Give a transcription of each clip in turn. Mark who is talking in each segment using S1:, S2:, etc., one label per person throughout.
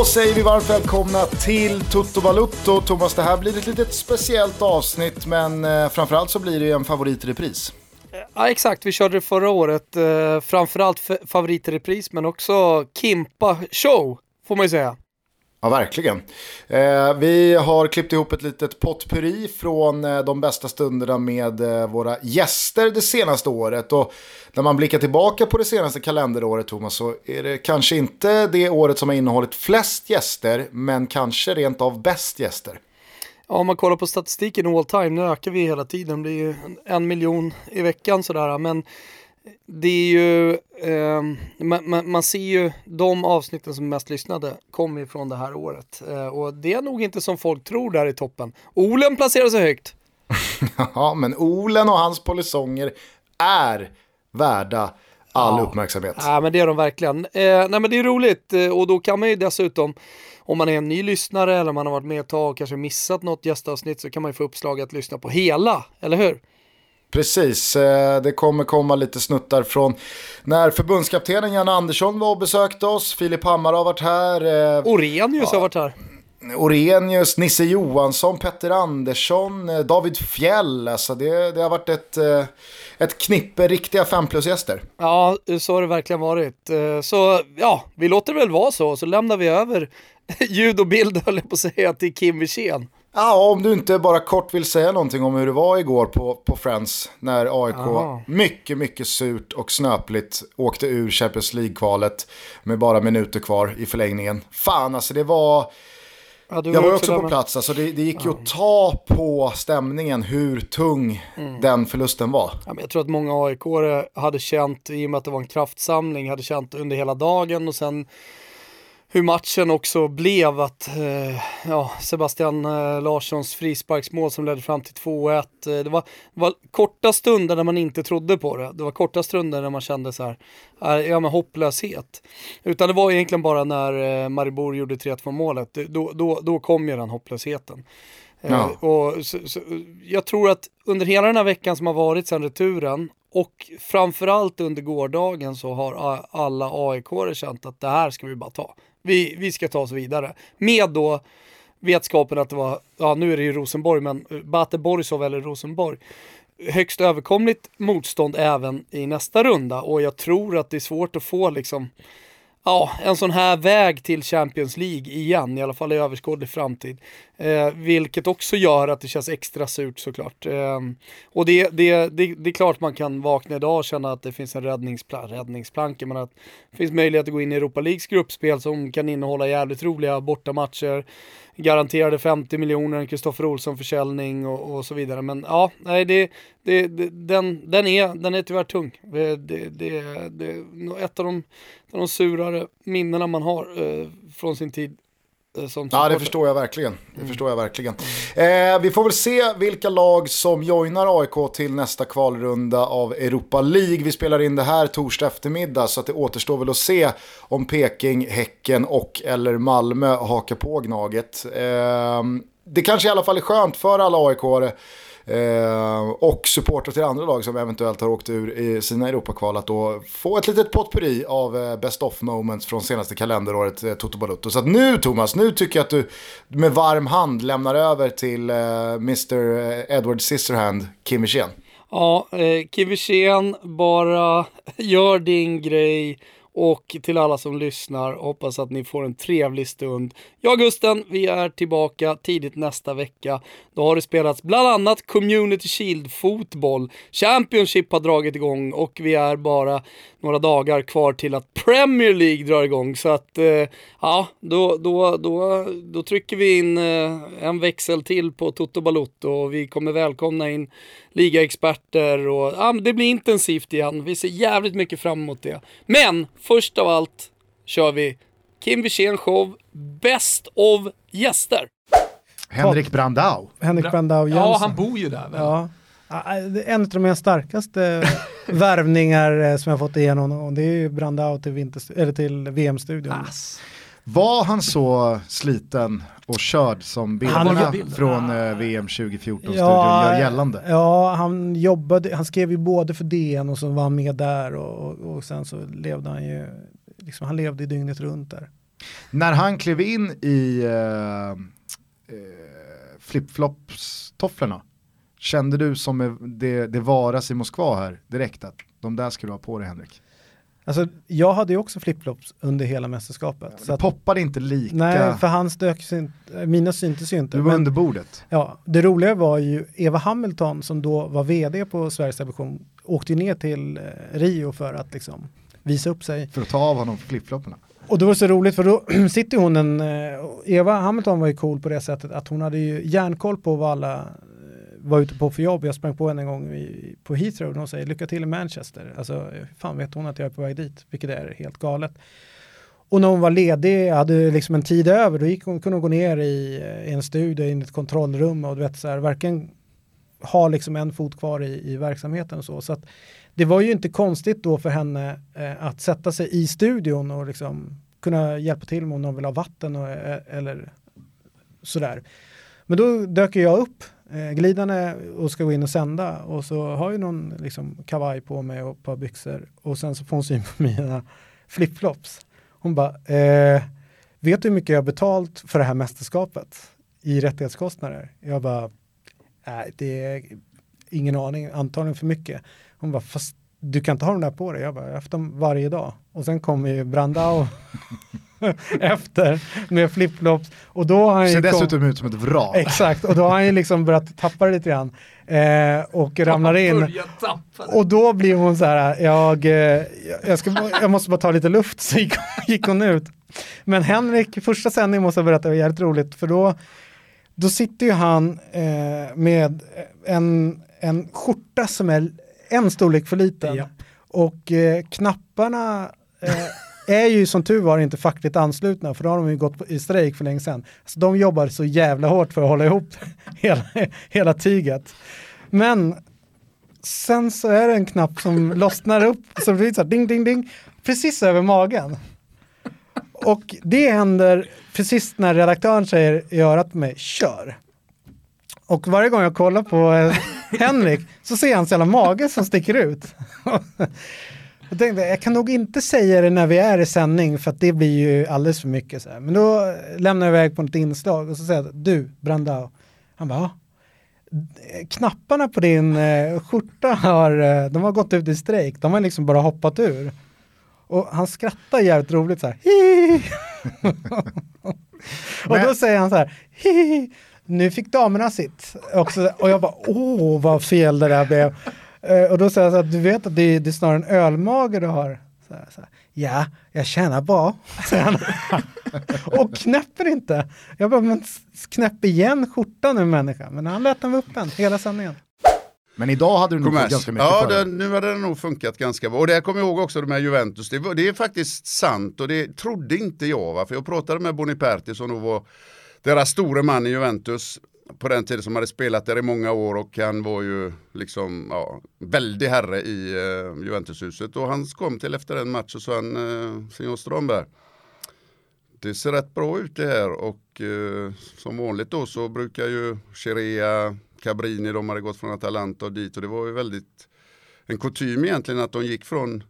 S1: Då säger vi varmt välkomna till Toto Balutto. Thomas, det här blir ett litet speciellt avsnitt, men eh, framförallt så blir det en favoritrepris.
S2: Eh, ja, exakt. Vi körde det förra året. Eh, framförallt favoritrepris, men också Kimpa show, får man ju säga.
S1: Ja, verkligen. Eh, vi har klippt ihop ett litet potpurri från eh, de bästa stunderna med eh, våra gäster det senaste året. Och när man blickar tillbaka på det senaste kalenderåret, Thomas, så är det kanske inte det året som har innehållit flest gäster, men kanske rent av bäst gäster.
S2: Ja, om man kollar på statistiken all time, nu ökar vi hela tiden, det blir ju en miljon i veckan sådär, men det är ju, eh, man, man, man, ser ju de avsnitten som är mest lyssnade kommer ju från det här året. Eh, och det är nog inte som folk tror där i toppen. Olen placerar sig högt.
S1: ja, men Olen och hans polisonger är värda all ja. uppmärksamhet.
S2: Ja, men det är de verkligen. Eh, nej, men det är roligt eh, och då kan man ju dessutom om man är en ny lyssnare eller man har varit med ett tag och kanske missat något gästavsnitt så kan man ju få uppslag att lyssna på hela, eller hur?
S1: Precis, eh, det kommer komma lite snuttar från när förbundskaptenen Jan Andersson var och besökte oss. Filip Hammar har varit här.
S2: Eh, Orenius ja. har varit här.
S1: Orenius, Nisse Johansson, Petter Andersson, eh, David Fjell. Alltså det, det har varit ett, ett knippe riktiga 5 plus-gäster.
S2: Ja, så har det verkligen varit. Så ja, vi låter det väl vara så, så lämnar vi över ljud och bild, höll jag på att säga, till Kim Wirsén.
S1: Ja, om du inte bara kort vill säga någonting om hur det var igår på, på Friends. När AIK Aha. mycket, mycket surt och snöpligt åkte ur Champions League-kvalet med bara minuter kvar i förlängningen. Fan, alltså det var... Ja, jag var också, också på plats, alltså det, det gick ju att ta på stämningen hur tung mm. den förlusten var.
S2: Ja, jag tror att många aik hade känt, i och med att det var en kraftsamling, hade känt under hela dagen och sen hur matchen också blev att eh, ja, Sebastian eh, Larssons frisparksmål som ledde fram till 2-1. Eh, det, var, det var korta stunder när man inte trodde på det. Det var korta stunder när man kände så här, ja men hopplöshet. Utan det var egentligen bara när eh, Maribor gjorde 3-2 målet, då, då, då kom ju den hopplösheten. Eh, ja. och så, så, jag tror att under hela den här veckan som har varit sedan returen och framförallt under gårdagen så har alla aik känt att det här ska vi bara ta. Vi, vi ska ta oss vidare. Med då vetskapen att det var, ja nu är det ju Rosenborg, men Bate Borisov eller Rosenborg. Högst överkomligt motstånd även i nästa runda och jag tror att det är svårt att få liksom ja, en sån här väg till Champions League igen, i alla fall i överskådlig framtid. Eh, vilket också gör att det känns extra surt såklart. Eh, och det, det, det, det, är klart man kan vakna idag och känna att det finns en räddningsplan, räddningsplanka, men att det finns möjlighet att gå in i Europa Leagues gruppspel som kan innehålla jävligt roliga bortamatcher garanterade 50 miljoner, Kristoffer Olsson-försäljning och, och, så vidare. Men ja, nej, det, det, det, den, den, är, den är tyvärr tung. Det, det, det, det är ett av de, av de surare minnena man har eh, från sin tid
S1: Eh, ja, det förstår jag verkligen. Det mm. förstår jag verkligen. Eh, vi får väl se vilka lag som joinar AIK till nästa kvalrunda av Europa League. Vi spelar in det här torsdag eftermiddag så att det återstår väl att se om Peking, Häcken och eller Malmö hakar på Gnaget. Eh, det kanske i alla fall är skönt för alla AIK-are. Eh, och supportrar till andra lag som eventuellt har åkt ur i sina Europakval att då få ett litet potpurri av eh, best of moments från senaste kalenderåret eh, Toto Balotto. Så att nu Thomas, nu tycker jag att du med varm hand lämnar över till eh, Mr eh, Edward Scissorhand, Kim Wirsén.
S2: Ja, eh, Kim Wirsén, bara gör din grej och till alla som lyssnar, hoppas att ni får en trevlig stund. Jag och Gusten, vi är tillbaka tidigt nästa vecka. Då har det spelats bland annat Community Shield fotboll. Championship har dragit igång och vi är bara några dagar kvar till att Premier League drar igång. Så att, eh, ja, då, då, då, då trycker vi in eh, en växel till på Toto Balotto och vi kommer välkomna in ligaexperter och ja, det blir intensivt igen. Vi ser jävligt mycket fram emot det. Men först av allt kör vi Kim Wirsén show Best of gäster.
S1: Henrik Brandau.
S3: Henrik Brandau
S2: Jönsson. Ja, han bor ju där. Väl? Ja.
S3: En av de starkaste värvningar eh, som jag fått igenom och det är ju Brandau till, till VM-studion. Ass.
S1: Var han så sliten och körd som bilderna från eh, VM 2014-studion ja, gör gällande?
S3: Ja, han jobbade, han skrev ju både för DN och så var han med där och, och, och sen så levde han ju, liksom, han levde i dygnet runt där.
S1: När han klev in i uh, uh, flipflops-tofflorna, kände du som det, det varas i Moskva här direkt att de där ska du ha på dig Henrik?
S3: Alltså, jag hade ju också flipflops under hela mästerskapet.
S1: Ja, så att, poppade inte lika.
S3: Nej, för hans dök syn, mina syntes ju inte.
S1: Du var men, under bordet.
S3: Ja, det roliga var ju Eva Hamilton som då var vd på Sveriges Television åkte ju ner till eh, Rio för att liksom visa upp sig.
S1: För att ta av honom flipflopparna.
S3: Och det var så roligt för då sitter hon en, eh, Eva Hamilton var ju cool på det sättet att hon hade ju järnkoll på vad alla var ute på för jobb, jag sprang på henne en gång i, på Heathrow och hon säger lycka till i Manchester. Alltså, fan vet hon att jag är på väg dit, vilket är helt galet. Och när hon var ledig, hade liksom en tid över, då gick hon, kunde hon gå ner i, i en studio, in i ett kontrollrum och du vet så här, verkligen ha liksom en fot kvar i, i verksamheten och så. Så att det var ju inte konstigt då för henne eh, att sätta sig i studion och liksom kunna hjälpa till om någon vill ha vatten och, eh, eller sådär. Men då dök jag upp eh, glidande och ska gå in och sända och så har jag någon liksom, kavaj på mig och ett par byxor och sen så får hon syn på mina flipflops. Hon bara, eh, vet du hur mycket jag har betalt för det här mästerskapet i rättighetskostnader? Jag bara, nej det är ingen aning, antagligen för mycket. Hon bara, fast du kan inte ha dem där på dig. Jag bara, jag har haft dem varje dag. Och sen kom ju Brandao efter med flipflops. Och då har han
S1: Ser dessutom ut som ett vrak.
S3: Exakt, och då har han ju liksom börjat tappa det lite grann. Eh, och ramlar in. Och då blir hon så här, jag, eh, jag, ska, jag måste bara ta lite luft, så gick, gick hon ut. Men Henrik, första sändningen måste jag berätta, var jävligt roligt, för då, då sitter ju han eh, med en, en skjorta som är en storlek för liten. Ja. Och eh, knapparna eh, är ju som tur var inte fackligt anslutna för då har de ju gått i strejk för länge sedan. Så de jobbar så jävla hårt för att hålla ihop hela, hela tyget. Men sen så är det en knapp som lossnar upp, som blir så här ding ding ding, precis över magen. Och det händer precis när redaktören säger i örat mig, kör. Och varje gång jag kollar på eh, Henrik så ser jag hans jävla mage som sticker ut. Jag tänkte, jag kan nog inte säga det när vi är i sändning för att det blir ju alldeles för mycket. Så här. Men då lämnar jag iväg på ett inslag och så säger jag, du Brandao. Han bara, ja. Knapparna på din eh, skjorta har, eh, de har gått ut i strejk, de har liksom bara hoppat ur. Och han skrattar jävligt roligt så här, Och då säger han så här, Hihi nu fick damerna sitt. Också, och jag bara, åh vad fel det där blev. Uh, och då säger jag så att du vet att det, det är snarare en ölmage du har. Så här, så här. Ja, jag tjänar bra, säger han. och knäpper inte. Jag bara, men knäpp igen skjortan nu människa. Men han lät den vara öppen hela sanningen.
S1: Men idag hade du nog fått ganska mycket
S4: Ja, det, nu hade det nog funkat ganska bra. Och det kommer jag ihåg också med Juventus. Det, det, är faktiskt sant och det trodde inte jag. Va? För jag pratade med Boniperti som då var deras store man i Juventus. På den tiden som hade spelat där i många år och han var ju liksom ja, väldig herre i eh, Juventushuset. Och han kom till efter en match och sa han, eh, Signor Strömberg, det ser rätt bra ut det här och eh, som vanligt då så brukar ju Chirea, Cabrini, de hade gått från Atalanta och dit och det var ju väldigt en kutym egentligen att de gick från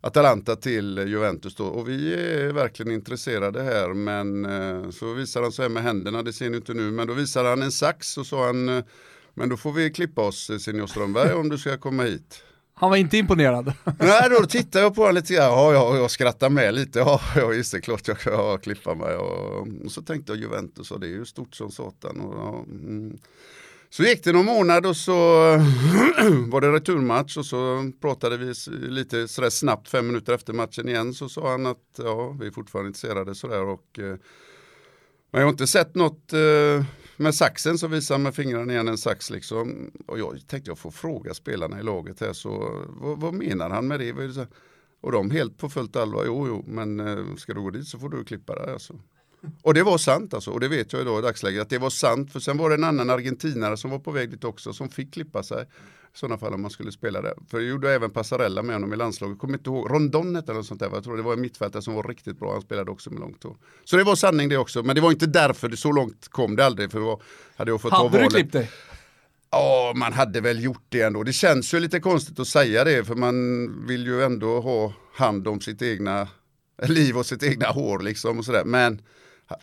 S4: Atalanta till Juventus då. Och vi är verkligen intresserade här men eh, så visar han så här med händerna, det ser ni inte nu, men då visar han en sax och sa han eh, men då får vi klippa oss eh, Senior Strömberg om du ska komma hit.
S2: Han var inte imponerad.
S4: Nej, då tittar jag på honom lite grann. Ja, ja, jag skrattar med lite. Ja, ja just det, klart jag kan klippa mig. Och, och, så tänkte jag Juventus och det är ju stort som satan. Och, ja, mm. Så gick det någon månad och så var det returmatch och så pratade vi lite sådär snabbt fem minuter efter matchen igen så sa han att ja, vi är fortfarande intresserade sådär och eh, men jag har inte sett något eh, med saxen så visar han med fingrarna igen en sax liksom och jag tänkte jag får fråga spelarna i laget här så vad, vad menar han med det? Och de helt på fullt allvar, jo jo men eh, ska du gå dit så får du klippa det alltså. Och det var sant alltså, och det vet jag idag i dagsläget att det var sant. För sen var det en annan argentinare som var på väg dit också som fick klippa sig. I sådana fall om man skulle spela det. För det gjorde även Passarella med honom i landslaget. Kommer inte ihåg, Rondon eller något sånt där. Jag tror det var en mittfältare som var riktigt bra. Han spelade också med långt hår. Så det var sanning det också. Men det var inte därför det så långt kom det aldrig. För var, hade jag fått
S2: hade ta du klippt dig?
S4: Ja, man hade väl gjort det ändå. Det känns ju lite konstigt att säga det för man vill ju ändå ha hand om sitt egna liv och sitt egna hår liksom och sådär. Men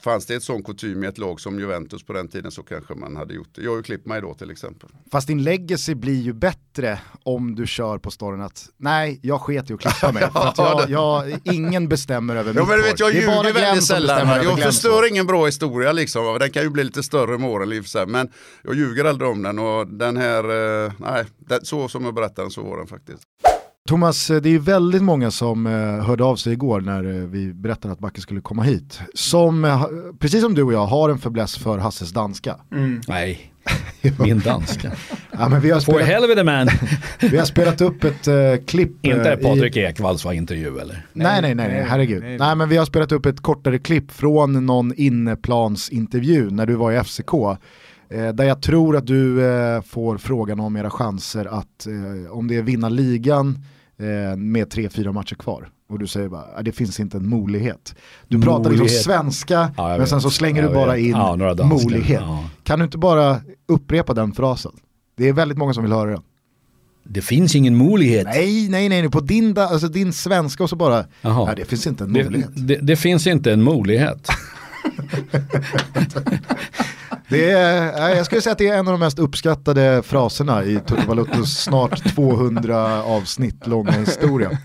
S4: Fanns det ett sån kutym i ett lag som Juventus på den tiden så kanske man hade gjort det. Jag har ju klippt mig då till exempel.
S1: Fast din legacy blir ju bättre om du kör på storyn att nej, jag sket i att klippa mig. att jag, jag, ingen bestämmer över
S4: ja,
S1: mitt men
S4: vet, Jag ljuger väldigt sällan. Jag förstör ingen bra historia liksom. Den kan ju bli lite större med åren. Men jag ljuger aldrig om den och den här, eh, nej, så som jag berättar den så var den faktiskt.
S1: Thomas, eh, det är väldigt många som eh, hörde av sig igår när eh, vi berättade att Backe skulle komma hit. Som, precis som du och jag, har en fäbless för Hasses danska.
S5: Mm. Nej, min danska.
S1: ja, men vi har spelat,
S5: For helvete man.
S1: vi har spelat upp ett uh, klipp.
S5: Inte Patrik i... Var intervju eller?
S1: Nej, nej, nej, nej, herregud. Nej, nej, men vi har spelat upp ett kortare klipp från någon inneplansintervju när du var i FCK. Eh, där jag tror att du eh, får frågan om era chanser att, eh, om det är vinna ligan eh, med tre, fyra matcher kvar. Och du säger bara, ah, det finns inte en molighet. Du pratar liksom svenska, ja, men sen så slänger jag du bara vet. in ja, molighet. Ja. Kan du inte bara upprepa den frasen? Det är väldigt många som vill höra den.
S5: Det finns ingen molighet.
S1: Nej, nej, nej, på din, alltså din svenska och så bara, nej, det finns inte en molighet.
S5: Det, det, det finns inte en molighet.
S1: Det är, jag skulle säga att det är en av de mest uppskattade fraserna i Toto snart 200 avsnitt långa historia.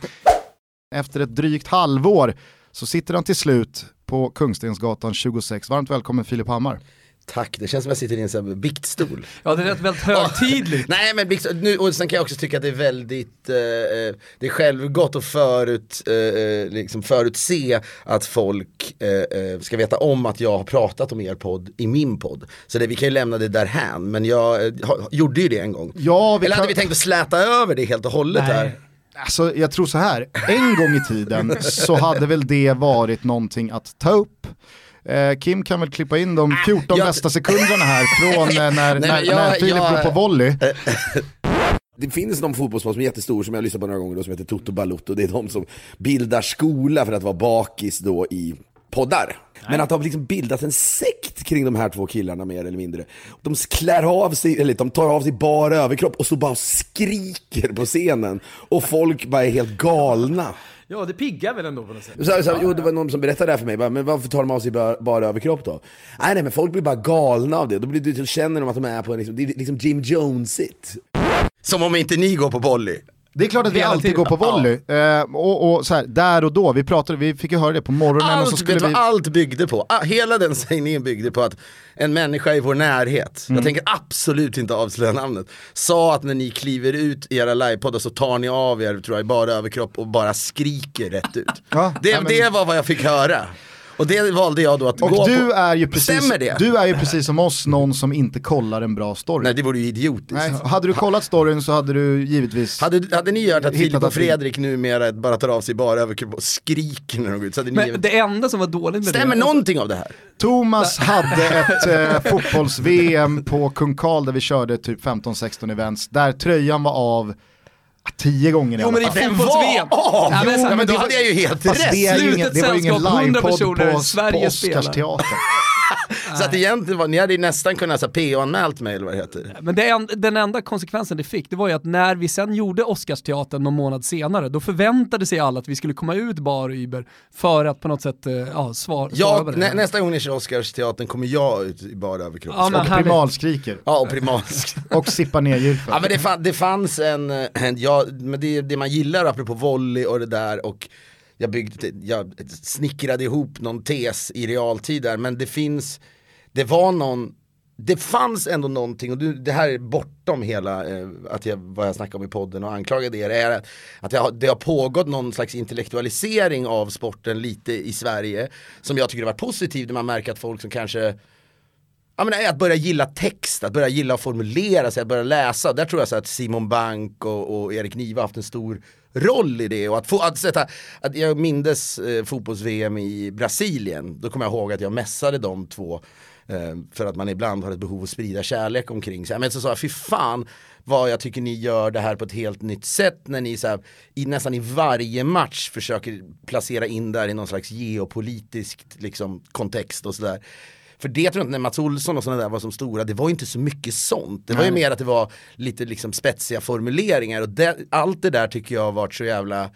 S1: Efter ett drygt halvår så sitter han till slut på Kungstensgatan 26. Varmt välkommen Filip Hammar.
S6: Tack, det känns som att jag sitter i en sån här biktstol.
S2: Ja, det är väldigt högtidligt.
S6: Nej, men bikt, nu, och sen kan jag också tycka att det är väldigt, eh, eh det är självgott att förut, eh, eh, liksom förutse att folk eh, eh, ska veta om att jag har pratat om er podd i min podd. Så det, vi kan ju lämna det därhän, men jag eh, gjorde ju det en gång.
S1: Ja,
S6: Eller hade vi tänkt att släta över det helt och hållet Nej. här?
S1: Alltså jag tror så här, en gång i tiden så hade väl det varit någonting att ta upp. Eh, Kim kan väl klippa in de 14 jag... bästa sekunderna här från eh, när, när, Nej, jag, när Filip jag... går på volley.
S6: Det finns någon fotbollsmål som är jättestor som jag har lyssnat på några gånger då, som heter Toto Balotto. Det är de som bildar skola för att vara bakis då i poddar. Men att det har liksom bildat en sekt kring de här två killarna mer eller mindre. De klär av sig, eller de tar av sig bara överkropp och så bara skriker på scenen. Och folk bara är helt galna.
S2: Ja, det piggar väl ändå på något sätt.
S6: Så, så, jo, det var någon som berättade det här för mig, bara, men varför tar de av sig bara, bara överkropp då? Nej, nej, men folk blir bara galna av det. Då blir det, känner de att de är på en, liksom, det är liksom Jim Jones-it. Som om inte ni går på volley.
S1: Det är klart att vi alltid tiden. går på volley. Ja. Eh, och, och så här, där och då, vi pratade, vi fick ju höra det på morgonen.
S6: Allt,
S1: och så skulle vi...
S6: allt byggde på? Ah, hela den sägningen byggde på att en människa i vår närhet, mm. jag tänker absolut inte avslöja namnet, sa att när ni kliver ut i era livepoddar så tar ni av er, tror jag, bara överkropp och bara skriker rätt ut. Ja, det, nej, men... det var vad jag fick höra. Och det valde jag då att
S1: och
S6: gå
S1: du
S6: på.
S1: Är ju precis,
S6: Stämmer det?
S1: Du är ju precis som oss någon som inte kollar en bra story.
S6: Nej det vore ju idiotiskt. Nej,
S1: hade du kollat storyn så hade du givetvis
S6: Hade, hade ni hört att Filip och Fredrik numera bara tar av sig bara överkropp och skriker när de går ut? Så hade
S2: Men
S6: ni...
S2: det enda som var dåligt med
S6: Stämmer
S2: det
S6: någonting av det här?
S1: Thomas hade ett eh, fotbolls-VM på Kung Karl där vi körde typ 15-16 events, där tröjan var av Tio gånger i
S2: alla fall. Jo men i fotbolls-VM.
S6: Oh, ja, men, då hade jag ju helt rätt.
S1: Det, är ju ingen, det var ju ingen livepodd på, på Oscarsteatern.
S6: Så att egentligen var, ni hade ju nästan kunnat PO-anmält mig eller vad det heter.
S2: Men det en, den enda konsekvensen det fick, det var ju att när vi sen gjorde Oscarsteatern någon månad senare, då förväntade sig alla att vi skulle komma ut bar och Uber för att på något sätt uh, ja, svar,
S6: ja, nä, Nästa gång ni kör Oscarsteatern kommer jag ut i bar överkropp.
S1: Ja, och primalskriker.
S6: Ja, och primalskriker.
S1: och sippar ner djurfötter.
S6: Ja, men det, fann, det fanns en, en ja, men det, det man gillar apropå volley och det där och jag, byggde, jag snickrade ihop någon tes i realtid där men det finns det var någon det fanns ändå någonting, och det här är bortom hela eh, att jag, vad jag snackade om i podden och anklagade er, är att, jag, det, har, pågått någon slags intellektualisering av sporten lite i Sverige som jag tycker har varit positiv, när man märker att folk som kanske Ja, men att börja gilla text, att börja gilla att formulera sig, att börja läsa. Där tror jag så att Simon Bank och, och Erik Niva har haft en stor roll i det. Och att, få, att, sätta, att jag mindes eh, fotbolls-VM i Brasilien, då kommer jag ihåg att jag mässade de två för att man ibland har ett behov att sprida kärlek omkring sig. Men så sa jag, fy fan vad jag tycker ni gör det här på ett helt nytt sätt när ni så här, i, nästan i varje match försöker placera in där i någon slags geopolitisk liksom, kontext och sådär. För det tror jag inte när Mats Olsson och sådana där var som stora, det var inte så mycket sånt. Det var ju mer att det var lite liksom spetsiga formuleringar och det, allt det där tycker jag har varit så jävla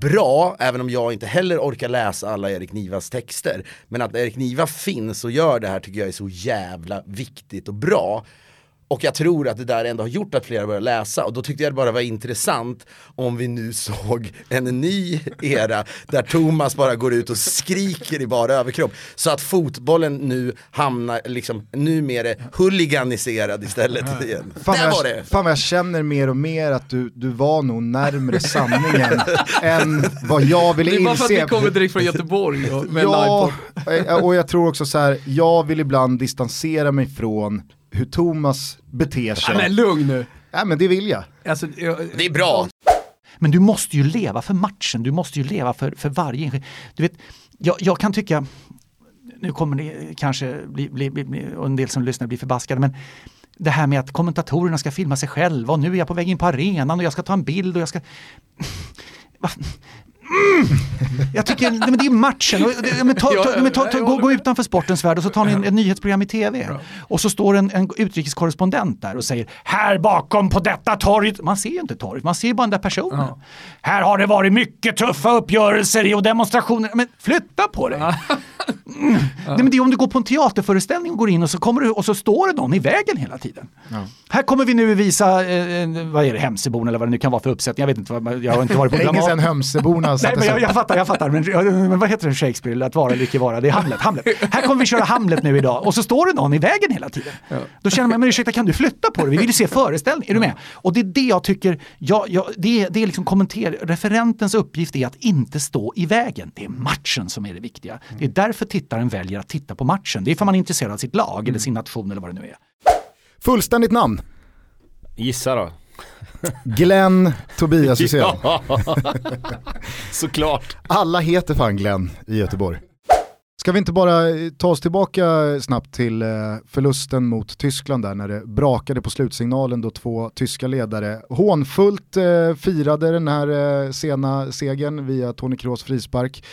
S6: bra, även om jag inte heller orkar läsa alla Erik Nivas texter. Men att Erik Niva finns och gör det här tycker jag är så jävla viktigt och bra. Och jag tror att det där ändå har gjort att flera börjar läsa och då tyckte jag det bara var intressant om vi nu såg en ny era där Thomas bara går ut och skriker i bara överkropp. Så att fotbollen nu hamnar liksom numera huliganiserad istället igen.
S1: Fan
S6: Där
S1: vad,
S6: var
S1: jag,
S6: det!
S1: fan vad jag känner mer och mer att du, du var nog närmre sanningen än vad jag ville
S2: Det är bara för att vi
S1: inse.
S2: kommer direkt från Göteborg och, med
S1: Ja, eh, och jag tror också så här, jag vill ibland distansera mig från hur Thomas beter sig.
S2: Nej men lugn nu.
S1: Nej men det vill jag.
S2: Alltså, jag,
S6: Det är bra.
S7: Men du måste ju leva för matchen, du måste ju leva för, för varje enskild. Du vet, jag, jag kan tycka, nu kommer det kanske bli, bli, bli, bli och en del som lyssnar blir förbaskade, men det här med att kommentatorerna ska filma sig själva och nu är jag på väg in på arenan och jag ska ta en bild och jag ska... Mm. Jag tycker, nej, men det är matchen. Och, det- men ta, ta, men ta, ta, gå, gå utanför sportens värld och så tar ni en, ett nyhetsprogram i tv. Och så står en, en utrikeskorrespondent där och säger här bakom på detta torget. Man ser ju inte torget, man ser ju bara den där personen. Här har det varit mycket tuffa uppgörelser och demonstrationer. Men flytta på dig! Mm. Nej, men det är om du går på en teaterföreställning och går in och så, kommer du, och så står det någon i vägen hela tiden. Här kommer vi nu visa, eh, vad är det, Hemsöborna eller vad det nu kan vara för uppsättning. Jag vet inte, vad, jag har inte varit på
S1: Länge
S7: Dramaten.
S1: sedan Hömseborna
S7: Nej, men jag, jag fattar, jag fattar. Men, men vad heter det Shakespeare? Att vara eller icke vara? Det är Hamlet. Hamlet. Här kommer vi köra Hamlet nu idag och så står det någon i vägen hela tiden. Då känner man, men ursäkta kan du flytta på dig? Vi vill ju se föreställning. Är du med? Och det är det jag tycker, jag, jag, det, är, det är liksom kommenter, referentens uppgift är att inte stå i vägen. Det är matchen som är det viktiga. Det är därför tittaren väljer att titta på matchen. Det är för man är intresserad av sitt lag eller sin nation eller vad det nu är.
S1: Fullständigt namn.
S8: Gissa då.
S1: Glenn Tobias Hysén.
S8: Ja, såklart.
S1: Alla heter fan Glenn i Göteborg. Ska vi inte bara eh, ta oss tillbaka snabbt till eh, förlusten mot Tyskland där när det brakade på slutsignalen då två tyska ledare hånfullt eh, firade den här sena segern via Toni Kroos frispark.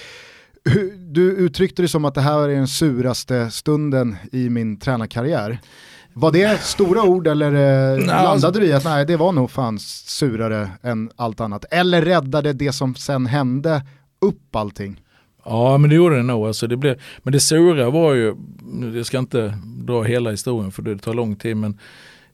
S1: Du uttryckte det som att det här är den suraste stunden i min tränarkarriär. Var det stora ord eller eh, landade du i att nej det var nog fan surare än allt annat? Eller räddade det som sen hände upp allting?
S9: Ja men det gjorde det nog. Alltså, det blev, men det sura var ju, jag ska inte dra hela historien för det tar lång tid men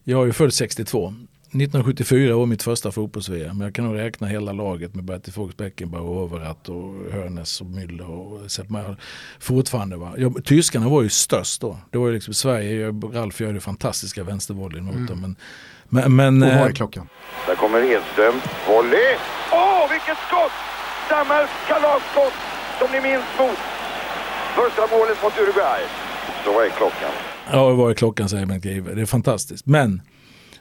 S9: jag är ju född 62. 1974 var mitt första fotbolls men jag kan nog räkna hela laget med Bertil Fox Beckenbauer Overath och Hörnes och Müller och. Fortfarande va. Jag, tyskarna var ju störst då. Det var ju liksom Sverige, Ralf gör det fantastiska vänstervolleyn mot dem. Men, men, men,
S1: Och vad
S9: eh,
S1: är klockan?
S10: Där kommer Edström. Volley! Åh, vilket skott! Sammers kalasskott som ni minns mot första målet mot Uruguay. Så vad är klockan?
S9: Ja, vad är klockan säger Bengt Grive. Det är fantastiskt. Men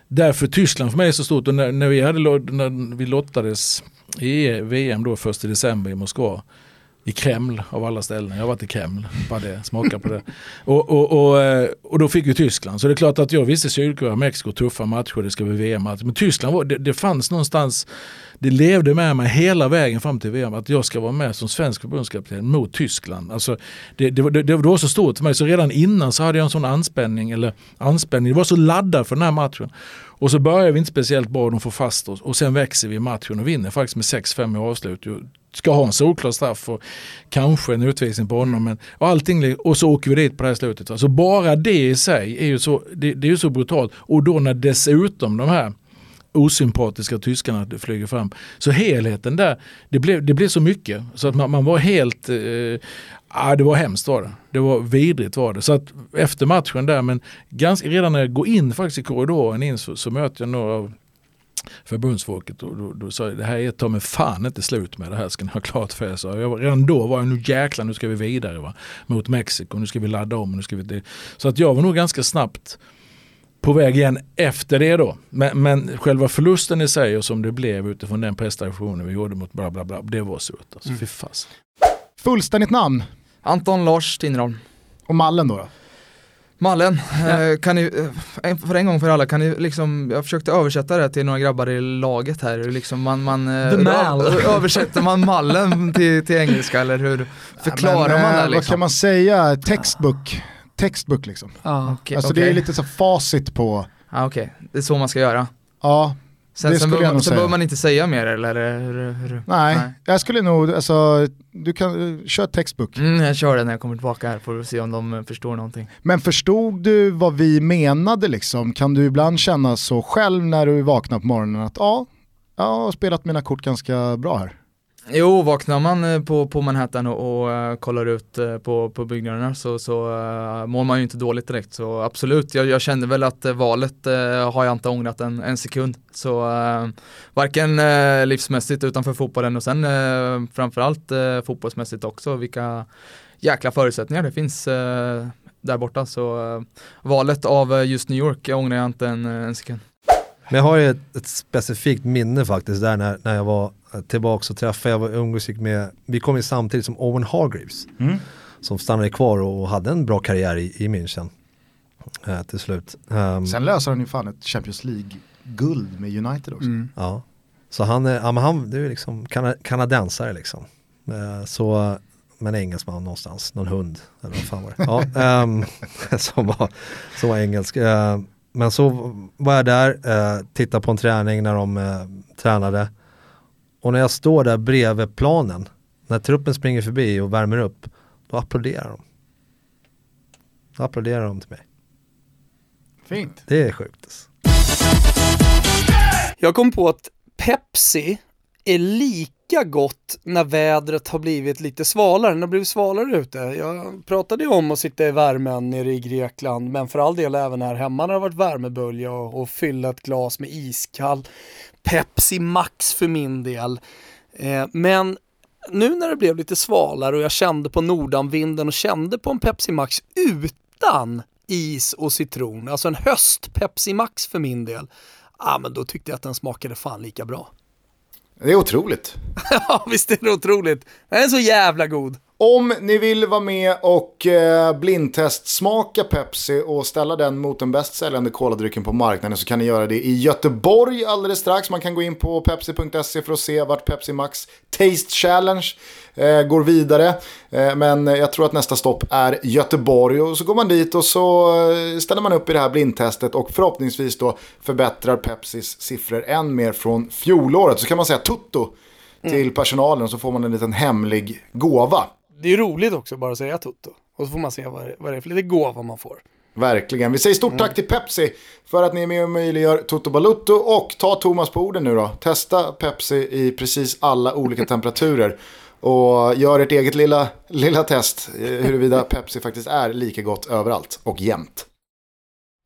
S9: därför Tyskland för mig är så stort. Och när, när, vi, hade, när vi lottades i VM då 1 december i Moskva i Kreml av alla ställen. Jag har varit i Kreml, bara det, smaka på det. Och, och, och, eh, och då fick vi Tyskland. Så det är klart att jag visste Sydkorea, Mexiko, tuffa matcher, det ska bli VM-match. Men Tyskland, var, det, det fanns någonstans, det levde med mig hela vägen fram till VM att jag ska vara med som svensk förbundskapten mot Tyskland. Alltså, det, det, var- det, det var så stort för mig så redan innan så hade jag en sån anspänning, eller anspänning, det var så laddad för den här matchen. Och så börjar vi inte speciellt bra, de får fast oss och sen växer vi i matchen och vinner faktiskt med 6-5 i avslut. Ska ha en solklar straff och kanske en utvisning på honom. Men, och, allting, och så åker vi dit på det här slutet. va. Så bara det i sig är ju så, det, det är ju så brutalt. Och då när dessutom de här osympatiska tyskarna flyger fram. Så helheten där, det blev, det blev så mycket. Så att man, man var helt, eh, ja det var hemskt var det. Det var vidrigt var det. Så att efter matchen där, men ganska, redan när jag går in faktiskt i korridoren in så, så möter jag några av förbundsfolket och då, då sa jag det här är ta mig fan inte slut med det här ska ni ha klart för er. Så jag, var- redan då var jag nu jäklar nu ska vi vidare va? mot Mexiko, nu ska vi ladda om. Nu ska vi, det. Så att jag var nog ganska snabbt på väg igen efter det då. Men, men själva förlusten i sig och som det blev utifrån den prestationen vi gjorde mot bla bla bla, det var surt alltså. Fasen.
S1: Fullständigt namn
S11: Anton Lars Tinnerholm.
S1: och mallen då? då?
S11: Mallen, eh, kan ni, eh, för en gång för alla, kan ni liksom, jag försökte översätta det till några grabbar i laget här, liksom man, man eh, översätter man mallen till, till engelska eller hur förklarar
S1: Men,
S11: man det
S1: Vad
S11: liksom?
S1: kan man säga? Textbook. Textbook liksom.
S2: Ja.
S11: Okej,
S1: Alltså det
S11: okej.
S1: är lite så facit på,
S11: Ja, okej, det är så man ska göra.
S1: ja,
S11: Sen, sen, behöver man, behöver inte säga mer eller? Hur, hur?
S1: Nej, jag skulle nog, alltså, du kan, kör textbook.
S11: Mm, jag kör det när jag kommer tillbaka här får se om de eh, förstår någonting.
S1: Men förstod du vad vi menade liksom? Kan du ibland känna så själv när du vaknar på morgonen att ja, jag har spelat mina kort ganska bra här?
S11: Jo, vaknar man eh, på, på Manhattan och, och eh, kollar ut eh, på, på byggnaderna så, så uh, mår man ju inte dåligt direkt. Så absolut, jag, jag kände väl att valet uh, har jag inte ångrat en, en sekund. Så uh, varken uh, livsmässigt utanför fotbollen och sen uh, framförallt uh, fotbollsmässigt också. Vilka jäkla förutsättningar det finns uh, där borta. Så uh, valet av just New York ångrar jag inte en, en sekund.
S12: Men jag har ju ett, ett specifikt minne faktiskt där när, när jag var tillbaka och träffade, jag var umgås med, vi kom ju samtidigt som Owen Hargreaves.
S1: Mm.
S12: Som stannade kvar och hade en bra karriär i, i München. Eh, till slut. Um,
S1: Sen löser han ju fan ett Champions League-guld med United också.
S2: Mm.
S12: Ja. Så han är, ja, men han, det är liksom kana, kanadensare liksom. Eh, så, men engelsman någonstans, någon hund eller vad fan var det? Ja, ehm, som, var, som var engelsk. Eh, men så var jag där, eh, tittade på en träning när de eh, tränade. Och när jag står där bredvid planen, när truppen springer förbi och värmer upp, då applåderar de. Då applåderar de till mig.
S1: Fint.
S12: Det är sjukt. alltså.
S2: Jag kom på att Pepsi är lika gott när vädret har blivit lite svalare, när det blivit svalare ute. Jag pratade ju om att sitta i värmen nere i Grekland, men för all del även här hemma när det har varit värmebölja och, och fylla ett glas med iskall Pepsi Max för min del. Eh, men nu när det blev lite svalare och jag kände på nordanvinden och kände på en Pepsi Max utan is och citron, alltså en höst Pepsi Max för min del, ja men då tyckte jag att den smakade fan lika bra.
S1: Det är otroligt.
S2: Ja, visst är det otroligt. Den är så jävla god.
S1: Om ni vill vara med och eh, blindtestsmaka Pepsi och ställa den mot den bäst säljande koladrycken på marknaden så kan ni göra det i Göteborg alldeles strax. Man kan gå in på pepsi.se för att se vart Pepsi Max Taste Challenge eh, går vidare. Eh, men jag tror att nästa stopp är Göteborg och så går man dit och så eh, ställer man upp i det här blindtestet och förhoppningsvis då förbättrar Pepsis siffror än mer från fjolåret. Så kan man säga tutto till personalen och så får man en liten hemlig gåva.
S2: Det är roligt också bara att säga Toto. Och så får man se vad det, vad det är för lite gåva man får.
S1: Verkligen. Vi säger stort tack till Pepsi för att ni är med och möjliggör Toto Balutto. Och ta Thomas på orden nu då. Testa Pepsi i precis alla olika temperaturer. Och gör ert eget lilla, lilla test eh, huruvida Pepsi faktiskt är lika gott överallt och jämt.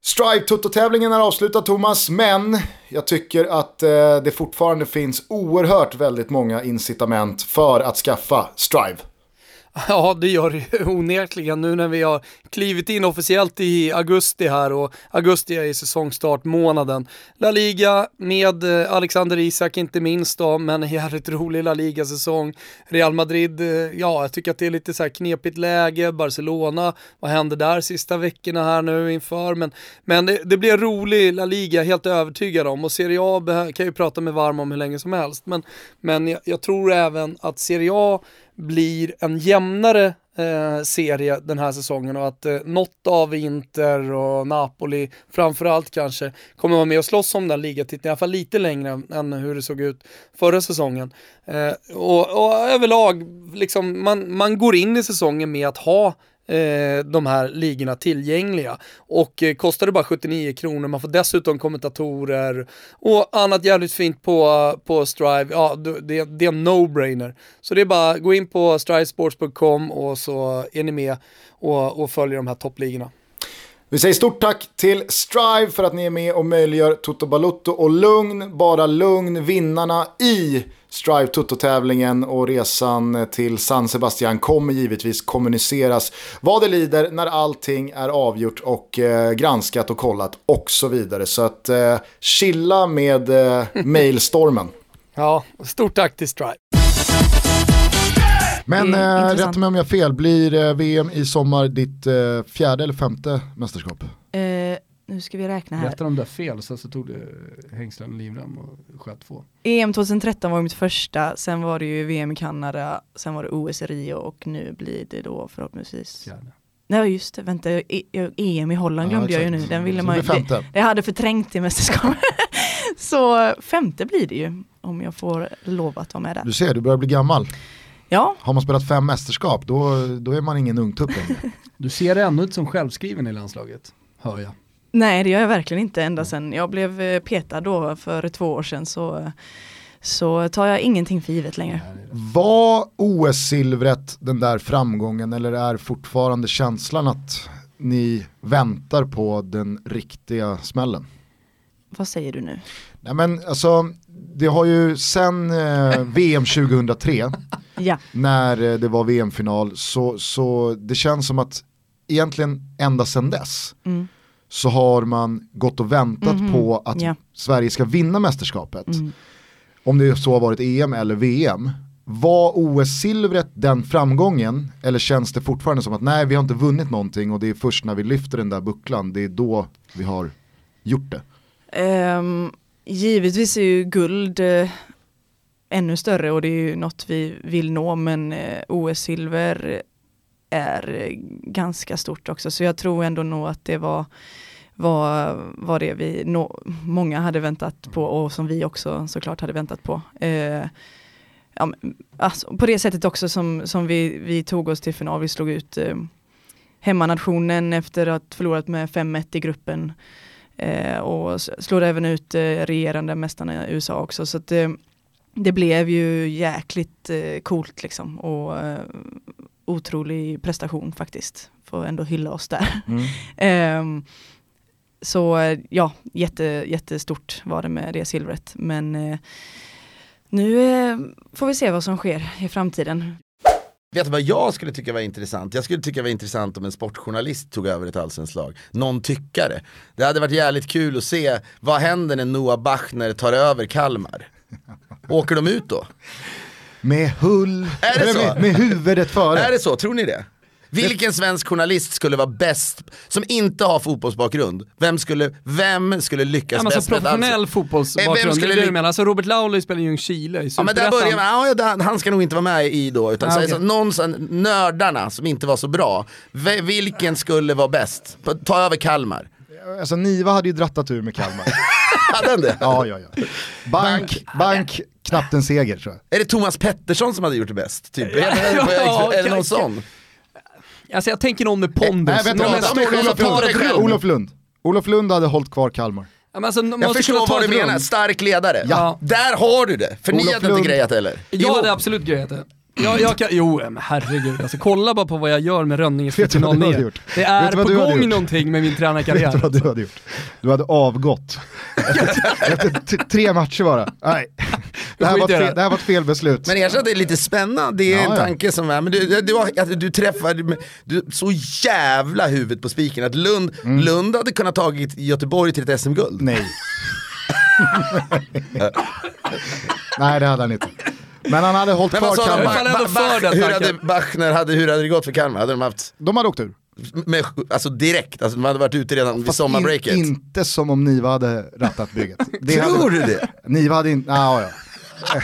S1: Strive Toto-tävlingen är avslutad Thomas, men jag tycker att eh, det fortfarande finns oerhört väldigt många incitament för att skaffa Strive.
S2: Ja, det gör det ju onekligen nu när vi har klivit in officiellt i augusti här och augusti är ju säsongstartmånaden. La Liga med eh, Alexander Isak inte minst då, men en jävligt rolig La Liga-säsong. Real Madrid, eh, ja, jag tycker att det är lite så här knepigt läge. Barcelona, vad händer där sista veckorna här nu inför? Men, men det, det blir en rolig La Liga, helt övertygad om. Och Serie A kan kan ju prata med varm om hur länge som helst. Men, men jag, jag tror även att Serie A blir en jämnare eh, serie den här säsongen och att eh, något av Inter och Napoli framförallt kanske kommer vara med och slåss om den ligatiteln, i alla fall lite längre än hur det såg ut förra säsongen. Eh, och, och överlag, liksom, man, man går in i säsongen med att ha eh, de här ligorna tillgängliga. Och eh, kostar det bara 79 kronor, man får dessutom kommentatorer och annat jävligt fint på, på Strive. Ja, det, det är en no-brainer. Så det är bara gå in på strivesports.com och så är ni med och, och följer de här toppligorna.
S1: Vi säger stort tack till Strive för att ni är med och möjliggör Toto Balutto och lugn, bara lugn, vinnarna i Strive Toto-tävlingen och resan till San Sebastian kommer givetvis kommuniceras vad det lider när allting är avgjort och eh, granskat och kollat och så vidare. Så att eh, chilla med eh, mailstormen.
S2: Ja, stort tack till Strive.
S1: Men
S13: är
S1: eh, rätta mig om jag fel, blir eh, VM i sommar ditt eh, fjärde eller femte mästerskap?
S13: Eh, nu ska vi räkna här.
S14: Rättade de där fel så, så tog det hängslen och livrem och sköt två.
S13: EM 2013 var mitt första, sen var det ju VM i Kanada, sen var det OS i Rio och nu blir det då förhoppningsvis
S14: Fjärde.
S13: Nej just det, vänta, EM i Holland
S1: Ja,
S13: glömde jag ju nu, den ville man
S1: det
S13: ju, det, det hade förträngt i mästerskapet. Så femte blir det ju om jag får lov att vara med där.
S1: Du ser, du börjar bli gammal.
S13: Ja,
S1: Har man spelat fem mästerskap då, då är man ingen ungtupp längre.
S2: Du ser ändå inte som självskriven i landslaget, hör jag.
S13: Nej det gör jag verkligen inte ända sedan jag blev eh, petad då för två år sedan så, så tar jag ingenting för givet längre.
S1: Var OS-silvret den där framgången eller är fortfarande känslan att ni väntar på den riktiga smällen?
S13: Vad säger du nu?
S1: Nej men alltså, det har ju sen eh, VM 2003,
S13: Ja.
S1: när eh, det var VM-final, så, så det känns som att egentligen ända sedan dess
S13: Mm.
S1: Så har man gått och väntat
S13: Mhm,
S1: på att
S13: ja.
S1: Sverige ska vinna mästerskapet.
S13: Mm.
S1: Om det så har varit EM eller VM. Var OS-silvret den framgången eller känns det fortfarande som att nej vi har inte vunnit någonting och det är först när vi lyfter den där bucklan, det är då vi har gjort det.
S13: Ehm, givetvis är ju guld eh, ännu större och det är ju något vi vill nå men eh, OS-silver är ganska stort också så jag tror ändå nog att det var var, var det vi nå, många hade väntat på och som vi också såklart hade väntat på. Eh, ja, men, alltså, på det sättet också som, som vi, vi tog oss till final, vi slog ut eh, hemmanationen efter att förlorat med 5-1 i gruppen. Eh, och slår även ut eh, regerande mästarna i USA också. Så att, eh, det blev ju jäkligt eh, coolt liksom och eh, otrolig prestation faktiskt. Får ändå hylla oss där. Ehm, så ja, jätte, jättestort var det med det silvret. Men eh, nu eh, får vi se vad som sker i framtiden.
S6: Vet du vad jag skulle tycka var intressant? Jag skulle tycka var intressant om en sportjournalist tog över ett allsvenskt lag. Någon tyckare. Det hade varit jävligt kul att se, vad händer när Noah Bachner tar över Kalmar? Åker de ut då?
S1: Med hull,
S6: Är det så?
S1: med, med huvudet före.
S6: Är det så? Tror ni det? Vilken svensk journalist skulle vara bäst, som inte har fotbollsbakgrund? Vem skulle, vem skulle lyckas
S2: Ja, men
S6: bäst
S2: alltså
S6: med
S2: professionell
S6: Eh,
S2: fotbollsbakgrund,
S6: vem
S2: det
S6: skulle
S2: är det du menar. Alltså Robert Lauli spelar i Ljungskile i
S6: Ja men där börjar man, ja, han ska nog inte vara med i då, utan
S2: Ah, okej.
S6: så, någon sån, nördarna som inte var så bra, vilken skulle vara bäst? Ta över Kalmar.
S1: Alltså Niva hade ju drattat ur med Kalmar.
S6: Hade han det?
S1: Ja, ja, ja. Bank, bank, knappt en seger tror jag.
S6: Är det Thomas Pettersson som hade gjort det bäst? Typ?
S2: Ja,
S6: är, det,
S2: ja,
S6: är det någon sån?
S2: Alltså jag tänker någon med pondus.
S1: Nej, vänta,
S2: någon
S1: vänta,
S2: med
S1: Olof, Olof, Lund. Olof Lund. Olof Lund hade hållit kvar Kalmar.
S2: Ja, men alltså,
S6: Jag
S2: måste
S6: förstår vad du menar, stark ledare.
S2: Ja.
S6: Där har du det, för ni
S2: Olof
S6: hade
S2: Lund.
S6: inte grejat eller?
S2: Jag hade absolut grejat det. Jag, jag kan, jo men herregud, alltså, kolla bara på vad jag gör med Rönninges
S1: hade
S2: 49.
S1: gjort?
S2: Det är på gång någonting med min tränarkarriär.
S1: Vet du vad du hade gjort? Du hade avgått. Efter, efter tre matcher bara. Nej, det här, var ett fel, det här var ett felbeslut.
S6: Men erkänn att det är lite spännande, det är
S1: Ja,
S6: en
S1: ja.
S6: tanke som är, men du, du, du, alltså, du träffade med- du, så jävla huvudet på spiken att Lund, Lund hade kunnat tagit Göteborg till ett SM-guld.
S1: Nej. Nej det hade han inte. Men han hade hållit
S6: Men
S1: kvar
S6: vad sa de,
S1: Kalmar.
S6: Hur hade Bachner, hade, hur hade det gått för Kalmar? Hade de haft?
S1: De hade åkt ur.
S6: Med, alltså direkt, alltså de hade varit ute redan vid
S1: Fast
S6: sommarbreaket.
S1: In, inte som om Niva hade rattat bygget.
S6: Tror
S1: hade,
S6: du det?
S1: Niva hade inte, ah, ja.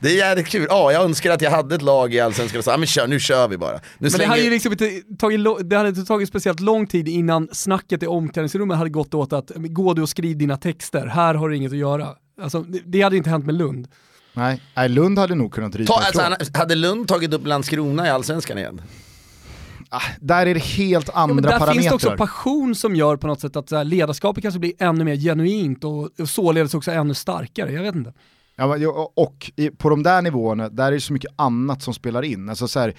S6: Det är jävligt kul, ja jag önskar att jag hade ett lag i Allsvenskan och sa, ja, men kör, nu kör vi bara. Nu
S2: Men det hade ju liksom inte tagit, det hade inte tagit speciellt lång tid innan snacket i omklädningsrummet hade gått åt att gå du och skriv dina texter, här har du inget att göra. Alltså, det, det hade inte hänt med Lund.
S1: Nej, nej, Lund hade nog kunnat ryta
S6: Ta, alltså, han, hade Lund tagit upp Landskrona i Allsvenskan igen?
S1: Där är det helt
S2: Ja,
S1: andra
S2: men där
S1: parametrar.
S2: finns det också passion som gör på något sätt att så här, ledarskapet kanske blir ännu mer genuint och, och således också ännu starkare. Jag vet inte.
S1: Ja, ja, och i, på de där nivåerna, där är det så mycket annat som spelar in. Alltså så här,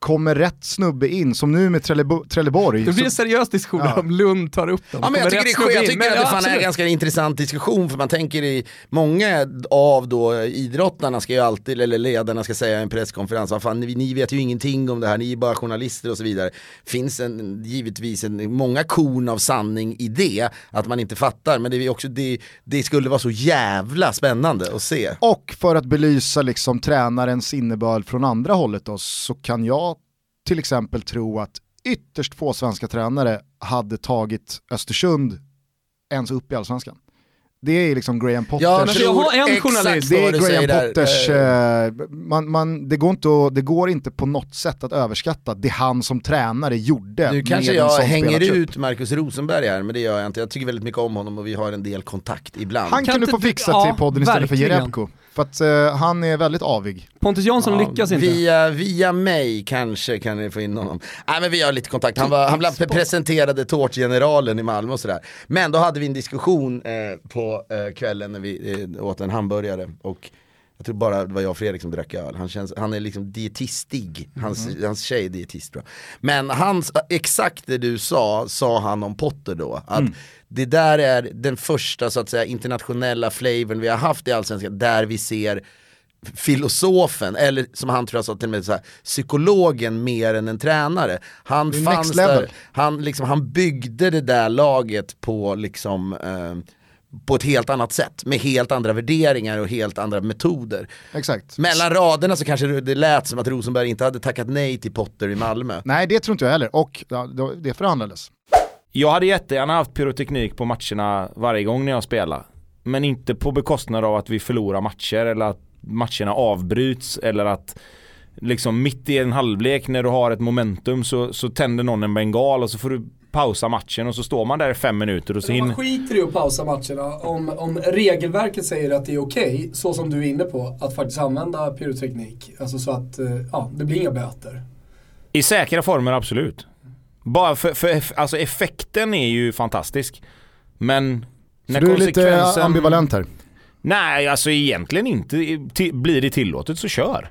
S1: kommer rätt snubbe in, som nu med Trellebo- Trelleborg.
S2: Det blir en seriös diskussion
S1: Ja.
S2: om Lund tar upp dem.
S6: Ja, men jag tycker, det jag tycker
S2: Men
S6: att det
S2: ja,
S6: fan är en ganska intressant diskussion för man tänker i många av då idrottarna ska ju alltid, eller ledarna ska säga i en presskonferens, vad fan, ni, ni vet ju ingenting om det här, ni är bara journalister och så vidare. Finns en, givetvis en, många korn av sanning i det, att man inte fattar, men det, är också, det, det skulle vara så jävla spännande att se.
S1: Och för att belysa liksom tränarens innebörd från andra hållet då, så kan jag till exempel tro att ytterst få svenska tränare hade tagit Östersund ens upp i allsvenskan. det är liksom Graham Potters.
S6: Ja, men
S2: Alltså, jag har en journalist.
S1: det är Graham. Potters,
S6: Eh,
S1: eh, man, man, det, går inte att, det går inte på något sätt att överskatta det han som tränare gjorde
S6: Nu kanske jag hänger ut Marcus Rosenberg här, men det gör jag inte. Jag tycker väldigt mycket om honom och vi har en del kontakt ibland.
S1: Han kan,
S2: Kan
S1: du
S2: inte
S1: få fixa till podden istället för
S2: verkligen.
S1: Jerebko. För att eh, han är väldigt avig.
S2: Pontus Jansson
S6: Ja,
S2: lyckas inte.
S6: Via, via mig kanske kan ni få in honom. Nej men vi har lite kontakt, han, var, han blev presenterade tårtgeneralen i Malmö och sådär. Men då hade vi en diskussion eh, på eh, kvällen när vi eh, åt en hamburgare och jag tror bara det var jag och Fredrik som drack öl. Han, känns, han är liksom dietistig, hans, hans tjej är dietist bra. Men hans, exakt det du sa, sa han om Potter då. Att det där är den första så att säga internationella flavorn vi har haft i Allsvenskan där vi ser filosofen, eller som han tror jag sa till och med så här, psykologen mer än en tränare. Han fanns där, han, liksom, han byggde det där laget på liksom eh, på ett helt annat sätt, med helt andra värderingar och helt andra metoder.
S1: Exakt.
S6: Mellan raderna så kanske det- lät som att Rosenberg inte hade tackat nej till Potter i Malmö.
S1: Nej det tror inte jag heller, och det förhandlades.
S8: Jag hade jättegärna haft pyroteknik på matcherna varje gång när jag spelar. Men inte på bekostnad av att vi förlorar matcher eller att matcherna avbryts eller att liksom mitt i en halvlek när du har ett momentum så, så tänder någon en bengal och så får du pausa matchen och så står man där i fem minuter och så
S2: Men
S8: hinner...
S2: man skiter i att pausa matcherna om, om regelverket säger att det är okej, så som du är inne på, att faktiskt använda pyroteknik. Alltså så att, eh, ja, det blir inga böter.
S8: I säkra former absolut. Bara för, för alltså effekten är ju fantastisk. Men
S1: Så
S8: när
S1: du är lite ambivalent här.
S8: Nej, alltså egentligen inte. Blir det tillåtet så kör.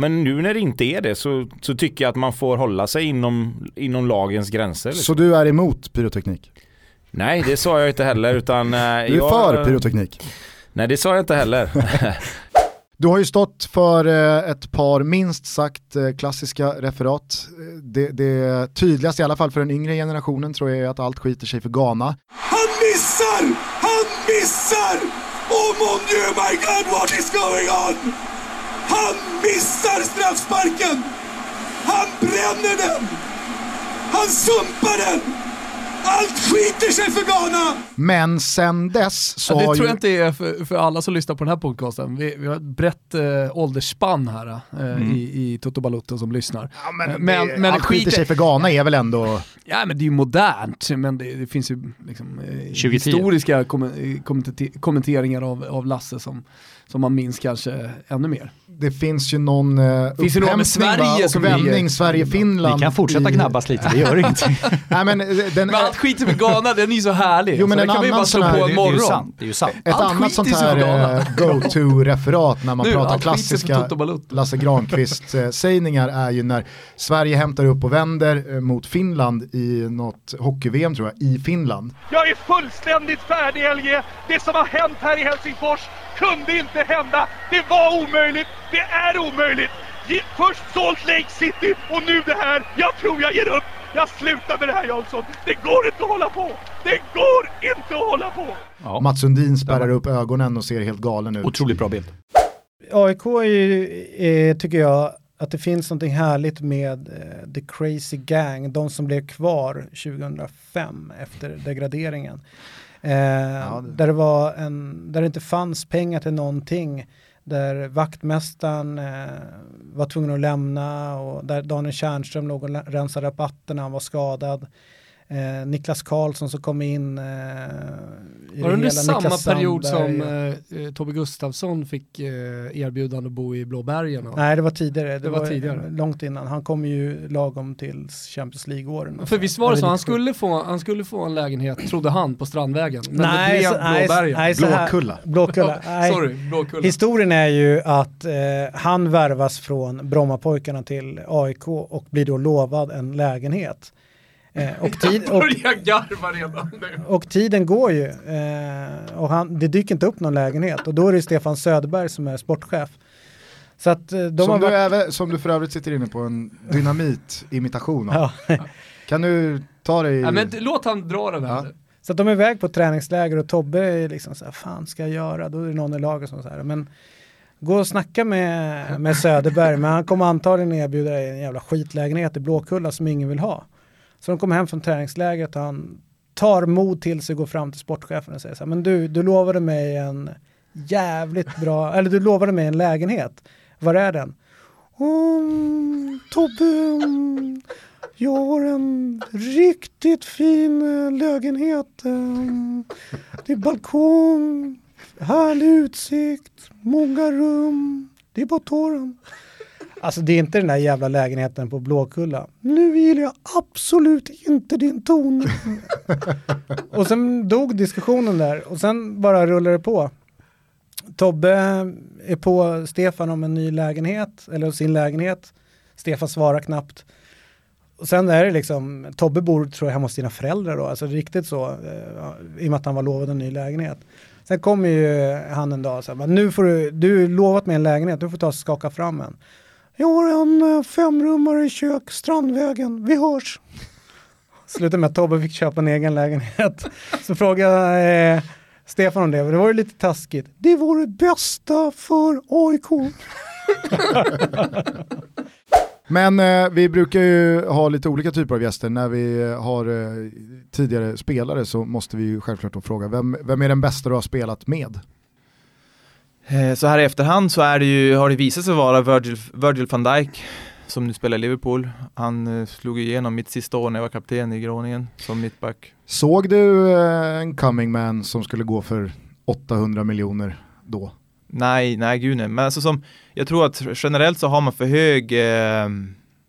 S8: Men nu när det inte är det så, så tycker jag att man får hålla sig inom, inom lagens gränser. liksom.
S1: Så du är emot pyroteknik?
S8: Nej, det sa jag inte heller utan... eh,
S1: Du är
S8: jag,
S1: för pyroteknik?
S8: Nej, det sa jag inte heller.
S1: Du har ju stått för eh, ett par minst sagt eh, klassiska referat. Det, det tydligaste, i alla fall för den yngre generationen, tror jag är att allt skiter sig för Ghana.
S15: Han missar! Han missar! Oh mon dieu, my god, what is going on? Han missar straffsparken! Han bränner den! Han sumpar den! Allt skiter sig för Ghana!
S1: Men sen dess så
S2: Ja, det tror
S1: ju...
S2: jag inte är för, för alla som lyssnar på den här podcasten. Vi, vi har ett brett eh, åldersspann här eh,
S1: Mm.
S2: i, i Toto Balotto som lyssnar.
S1: Ja, men,
S2: Eh,
S1: men, det, allt skiter sig för Ghana är väl ändå...
S2: Ja men det är ju modernt, men det, det finns ju liksom, eh,
S12: 2010.
S2: historiska kom, eh, kommenter- kommenteringar av, av Lasse som, som man minns kanske ännu mer.
S1: Det finns ju någon uh,
S2: Finns det med Sverige
S1: och vändning Sverige-Finland.
S12: Vi kan fortsätta
S1: i-
S12: gnabbas lite, det gör ingenting.
S1: Nej, men, eh, den,
S2: Men allt skiter med Ghana, den är ju så härlig.
S1: Jo, men
S2: så
S1: en
S2: kan vi
S1: annan
S2: bara slå
S1: här-
S2: på
S1: det-
S2: en
S1: det är ju
S2: morgon.
S12: sant, det är ju sant.
S1: Ett
S2: Allt
S1: annat sånt här eh, go-to-referat när man
S2: Nu,
S1: pratar klassiska. Lasse Granqvist-sägningar är ju när Sverige hämtar upp och vänder eh, mot Finland i något hockey-VM tror jag, i Finland.
S15: Jag är fullständigt färdig LG. Det som har hänt här i Helsingfors kunde inte hända. Det var omöjligt. Det är omöjligt. Först Salt Lake City och nu det här. Jag tror jag ger upp. Jag slutar med det här Jansson. Det går inte att hålla på. Det går inte att hålla på.
S12: Ja.
S1: Mats Sundin spärrar upp ögonen och ser helt galen ut.
S12: Otroligt bra bild.
S3: AIK är ju, är, tycker jag, att det finns någonting härligt med eh, The Crazy Gang, de som blev kvar 2005 efter degraderingen. Eh, där, det var en, där det inte fanns pengar till någonting, där vaktmästaren eh, var tvungen att lämna och där Daniel Tjärnström låg och rensade rabatterna, han var skadad. Eh, Niklas Karlsson som kom in eh, i
S2: Var det under samma
S3: Niklas
S2: period
S3: Sandberg
S2: som eh, eh, Tobbe Gustafsson fick eh, erbjudande att bo i Blåbergen? Och...
S3: Nej, det var tidigare. Det,
S2: Det var
S3: var,
S2: tidigare.
S3: långt innan. Han kom ju lagom till Champions League-åren.
S2: För visst var det så, han skulle, få, han skulle få en lägenhet, trodde han, på Strandvägen. Men
S3: Nej,
S2: det blev
S3: så-
S2: Blåbergen.
S3: nej, så här-
S1: Blåkulla.
S3: Blåkulla. Nej.
S2: Sorry, Blåkulla.
S3: Historien är ju att eh, han värvas från Brommapojkarna till AIK och blir då lovad en lägenhet. Eh, och, tid, och,
S2: Börjar garva redan nu.
S3: och tiden går ju eh, och han, det dyker inte upp någon lägenhet och då är det Stefan Söderberg som är sportchef. Så att eh, de har
S1: Som du,
S3: varit,
S1: även, som du för övrigt sitter inne på en dynamit-imitation av.
S3: ja.
S1: Kan du ta dig...
S2: Ja, men låt han dra den här
S1: Ja.
S2: nu.
S3: Så att de är iväg på träningsläger och Tobbe är liksom så här, fan ska jag göra? Då är det någon i laget som säger, men gå och snacka med, med Söderberg, men han kommer antagligen erbjuda dig en jävla skitlägenhet i Blåkulla som ingen vill ha. Så de kommer hem från träningslägret och han tar mod till sig och går fram till sportchefen och säger så här, men du, du lovade mig en jävligt bra, eller du lovade mig en lägenhet. Var är den? Mm, Tobbe, jag har en riktigt fin eh, lägenhet. Eh, det är balkong, härlig utsikt, många rum. Det är bara torren. Alltså det är inte den där jävla lägenheten på Blåkulla. Nu gillar jag absolut inte din ton. och sen dog diskussionen där och sen bara rullade det på. Tobbe är på Stefan om en ny lägenhet, eller sin lägenhet. Stefan svarar knappt. Och sen är det liksom, Tobbe bor tror jag hemma hos sina föräldrar då, alltså riktigt så, eh, i och med att han var lovad en ny lägenhet. Sen kommer ju han en dag och säger, nu får du, du har lovat mig en lägenhet, du får ta och skaka fram en. Jag har en femrummare i kök, Strandvägen, vi hörs. Slutade med att Tobbe fick köpa en egen lägenhet. Så frågade eh, Stefan om det, men det var ju lite taskigt. Det var det bästa för AIK.
S1: Men eh, vi brukar ju ha lite olika typer av gäster. När vi eh, har eh, tidigare spelare så måste vi ju självklart då fråga, vem, vem är den bästa du har spelat med?
S11: Eh, Så här i efterhand så är det ju, har det visat sig vara Virgil, Virgil van Dijk som nu spelar i Liverpool. Han eh, slog igenom mitt sista år när jag var kapten i Groningen som mittback.
S1: Såg du eh, en coming man som skulle gå för 800 miljoner då?
S11: Nej, nej gud nej. Men alltså som, jag tror att generellt så har man för hög, eh,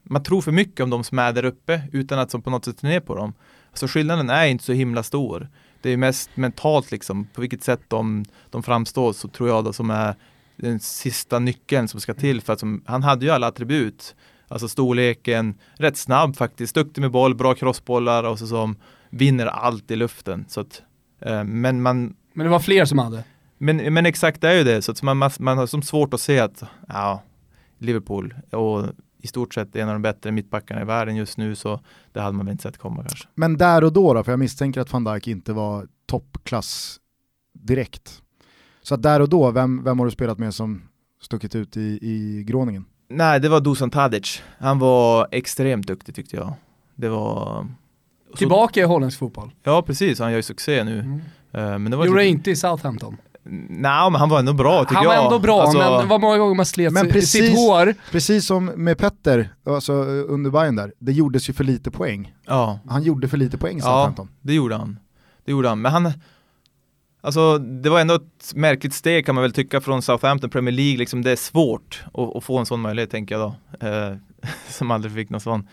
S11: man tror för mycket om de som är där uppe utan att som på något sätt ner på dem. Så skillnaden är inte så himla stor. Det är mest mentalt liksom, på vilket sätt de, de framstår så tror jag då som är den sista nyckeln som ska till för att som, han hade ju alla attribut. Alltså storleken, rätt snabb faktiskt, duktig med boll, bra crossbollar och så som vinner allt i luften. Så att, eh, men man
S2: Men det var fler som hade.
S11: men, men exakt det är ju det, så att man, man, man har som svårt att se att ja, Liverpool och i stort sett en av de bättre mittbackarna i världen just nu så det hade man väl inte sett komma kanske.
S1: Men där och då då, för jag misstänker att van Dijk inte var toppklass direkt. Så att där och då, vem, vem har du spelat med som stuckit ut i, i gråningen?
S11: Nej, det var Dusan Tadic. Han var extremt duktig tyckte jag. Det var... så-
S2: Tillbaka i holländsk fotboll.
S11: Ja, precis. Han gör ju succé nu. Eh, Men det var
S2: Gjorde det inte i Southampton.
S11: Nej, men han var ändå bra tycker
S2: Han
S11: jag.
S2: var ändå bra,
S11: Alltså-
S2: men det var många gånger man slet
S1: Men precis,
S2: sitt hår.
S1: precis som med Petter, alltså under Bayern där, det gjordes ju för lite poäng.
S11: Ja.
S1: Han gjorde för lite poäng i
S11: Ja,
S1: Southampton.
S11: det gjorde han. Det gjorde han. Men han, alltså det var ändå ett märkligt steg kan man väl tycka från Southampton Premier League. Liksom det är svårt att, att få en sån möjlighet tänker jag då. Eh, som aldrig fick någon sån.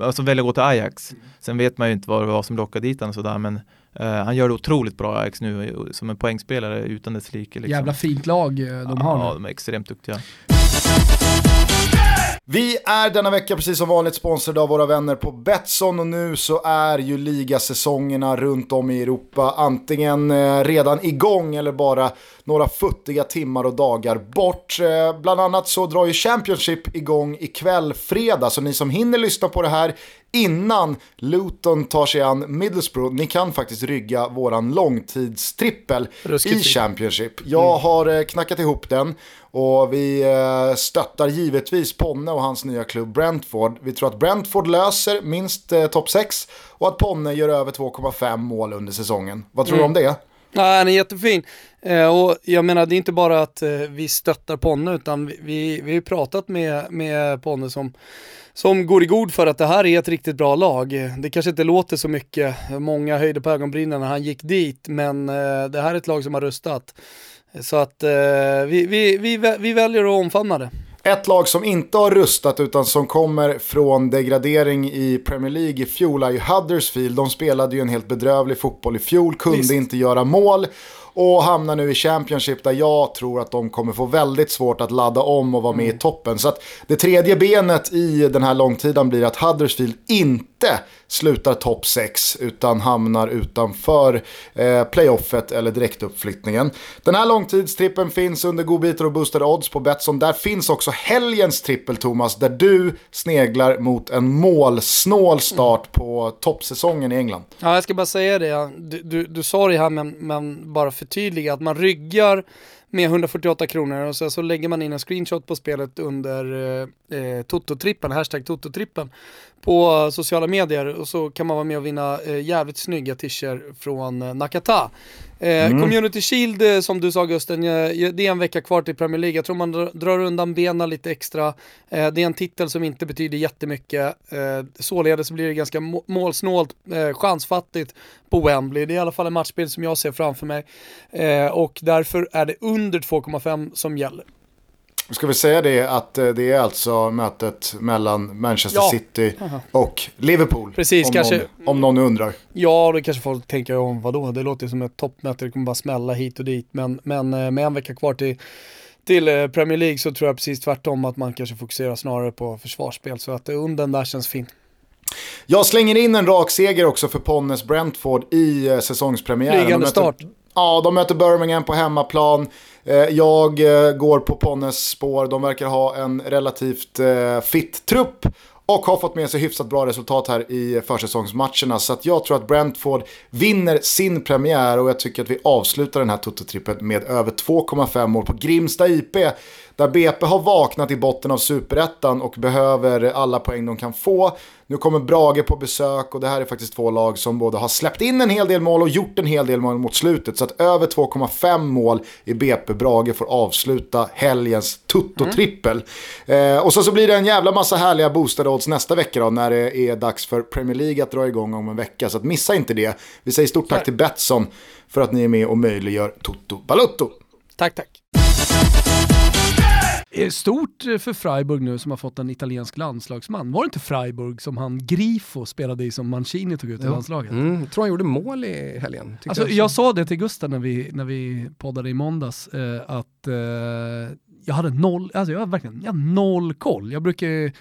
S11: Alltså välja att gå till Ajax. Sen vet man ju inte vad det var som lockade dit honom sådär men eh, han gör det otroligt bra Ajax nu som en poängspelare utan dess like. Liksom.
S2: Jävla fint lag eh, de har
S11: Ja,
S2: nu.
S11: de är extremt duktiga.
S1: Vi är denna vecka precis som vanligt sponsrade av våra vänner på Betsson och nu så är ju ligasäsongerna runt om i Europa antingen eh, redan igång eller bara några futtiga timmar och dagar bort. Eh, Bland annat så drar ju Championship igång ikväll fredag så ni som hinner lyssna på det här innan Luton tar sig an Middlesbrough, ni kan faktiskt rygga våran långtidstrippel
S2: Ruskigt
S1: i. Championship. Jag har eh, knackat ihop den och vi eh, stöttar givetvis Ponne och hans nya klubb Brentford. Vi tror att Brentford löser minst eh, topp 6 och att Ponne gör över 2,5 mål under säsongen. Vad tror
S2: Mm.
S1: du om det?
S2: Nej, han är jättefin. Eh, och jag menar, det är inte bara att eh, vi stöttar Ponne, utan vi, vi, vi har ju pratat med, med Ponne som, som går i god för att det här är ett riktigt bra lag. Det kanske inte låter så mycket, många höjde på ögonbrynen när han gick dit, men eh, det här är ett lag som har rustat. Så att eh, vi, vi, vi, vi väljer att omfamna det.
S1: Ett lag som inte har rustat utan som kommer från degradering i Premier League i fjol är ju Huddersfield. De spelade ju en helt bedrövlig fotboll i fjol, kunde
S2: Visst.
S1: inte göra mål och hamnar nu i Championship där jag tror att de kommer få väldigt svårt att ladda om och vara med i toppen. Så att det tredje benet i den här långtiden blir att Huddersfield inte slutar topp 6 utan hamnar utanför eh, playoffet eller direktuppflyttningen. Den här långtidstrippen finns under godbitar och boostade odds på Betsson. Där finns också helgens trippel Thomas där du sneglar mot en målsnål start på toppsäsongen i England.
S2: Ja, jag ska bara säga det. Du, du, du sa det här, men, men bara förtydliga att man ryggar med 148 kronor och sen så lägger man in en screenshot på spelet under eh, eh, Toto-trippen, hashtag Toto-trippen på sociala medier och så kan man vara med och vinna eh, jävligt snygga t-shirts från eh, Nakata. Eh,
S1: Mm.
S2: Community Shield som du sa Gusten, det är en vecka kvar till Premier League. Jag tror man drar- undan benen lite extra. Det är en titel som inte betyder jättemycket. Således blir det ganska må- målsnålt, chansfattigt på Wembley. Det är i alla fall en matchbild som jag ser framför mig. Och därför är det under 2,5 som gäller.
S1: Ska vi säga det att eh, det är alltså mötet mellan Manchester
S2: Ja.
S1: City och Liverpool?
S2: Precis,
S1: om
S2: kanske-
S1: Någon, om någon undrar.
S2: Ja, då kanske folk tänker om vadå, det låter som ett toppmöte, det kommer bara smälla hit och dit. Men, men eh, med en vecka kvar till, till eh, Premier League så tror jag precis tvärtom att man kanske fokuserar snarare på försvarsspel. Så att under där känns fint.
S1: Jag slänger in en rak seger också för Ponnes Brentford i säsongspremiären.
S2: Flygande start.
S1: Ja, de möter Birmingham på hemmaplan. Eh, jag eh, går på Ponnes spår. De verkar ha en relativt eh, fit trupp. Och har fått med sig hyfsat bra resultat här i försäsongsmatcherna. Så att jag tror att Brentford vinner sin premiär och jag tycker att vi avslutar den här Toto-trippen med över 2,5 mål på Grimsta IP. Där BP har vaknat i botten av superettan och behöver alla poäng de kan få. Nu kommer Brage på besök och det här är faktiskt två lag som både har släppt in en hel del mål och gjort en hel del mål mot slutet. Så att över 2,5 mål i BP Brage får avsluta helgens Tutto-trippel. Eh, och så, så blir det en jävla massa härliga boostade odds nästa vecka då när det är dags för Premier League att dra igång om en vecka. Så att missa inte det. Vi säger stort tack till Betsson för att ni är med och möjliggör Toto Balutto.
S2: Tack, tack.
S16: Är stort eh, för Freiburg nu som har fått en italiensk landslagsman. Var det inte Freiburg som han Grifo spelade i som Mancini tog ut i landslaget?
S17: Mm, tror han gjorde mål i helgen.
S16: Alltså,
S17: jag.
S16: jag sa det till Gustav när vi, när vi poddade i måndags, eh, att eh, jag hade noll, alltså jag har verkligen jag har noll koll. Jag brukar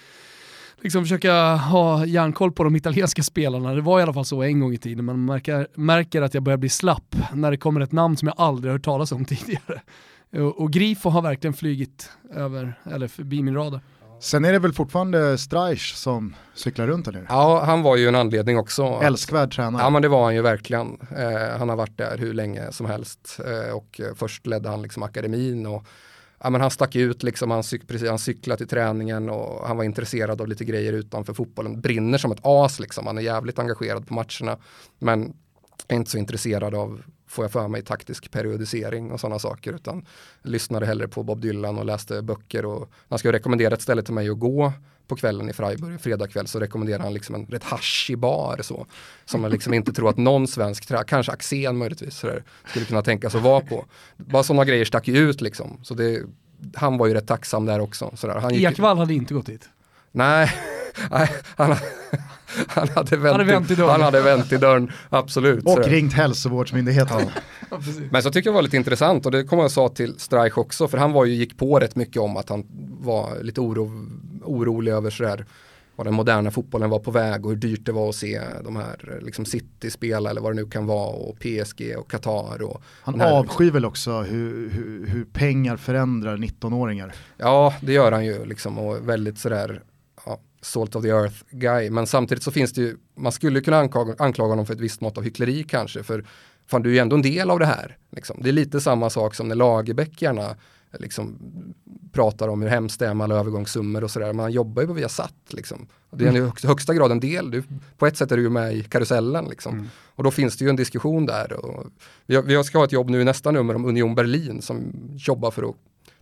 S16: liksom försöka ha järnkoll på de italienska spelarna. Det var i alla fall så en gång i tiden, men man märker, märker att jag börjar bli slapp när det kommer ett namn som jag aldrig hört talas om tidigare. Och, och Grifo har verkligen flygit över, eller förbi min radar.
S1: Sen är det väl fortfarande Streich som cyklar runt här nere.
S17: Ja, han var ju en anledning också.
S1: Älskvärd tränare.
S17: Ja, men det var han ju verkligen. Eh, han har varit där hur länge som helst eh, och eh, först ledde han liksom akademin och ja, men han stack ut, liksom, han, cyk, precis, han cyklade till träningen och han var intresserad av lite grejer utanför fotbollen. Brinner som ett as liksom, han är jävligt engagerad på matcherna. Men är inte så intresserad av, får jag för mig, taktisk periodisering och sådana saker. Utan lyssnade hellre på Bob Dylan och läste böcker. Och han skulle rekommendera ett ställe till mig att gå på kvällen i Freiburg, fredag kväll, så rekommenderar han liksom en rätt haschig bar så. Som man liksom inte tror att någon svensk, kanske Axén möjligtvis, sådär, skulle kunna tänka sig att vara på. Bara sådana grejer stack ju ut liksom. Så det, han var ju rätt tacksam där också. Sådär. Han gick,
S16: Ekvall hade inte gått dit.
S17: Nej, nej han, han, hade vänt,
S16: hade vänt i dörren.
S17: Han hade vänt i dörren, absolut.
S1: Och ringt hälsovårdsmyndigheten.
S17: Men så tycker jag var lite intressant och det kommer jag sa till Streich också för han var ju, gick på rätt mycket om att han var lite oro, orolig över sådär vad den moderna fotbollen var på väg och hur dyrt det var att se de här liksom City spela eller vad det nu kan vara och PSG och Qatar och
S1: Han
S17: här-
S1: avskyr väl också hur, hur, hur pengar förändrar 19-åringar.
S17: Ja, det gör han ju liksom och väldigt sådär ja, salt of the earth guy. Men samtidigt så finns det ju, man skulle kunna anklaga, anklaga honom för ett visst mått av hyckleri kanske. För fan, du är ju ändå en del av det här. Liksom. Det är lite samma sak som när Lagerbäck gärna liksom, pratar om hur hemskt det är med alla övergångssummor och sådär. Men han jobbar ju på Viasat liksom. Det är i högsta, högsta grad en del. Du, på ett sätt är du ju med i karusellen liksom. Och då finns det ju en diskussion där. Och vi ska ha ett jobb nu i nästa nummer om Union Berlin som jobbar för att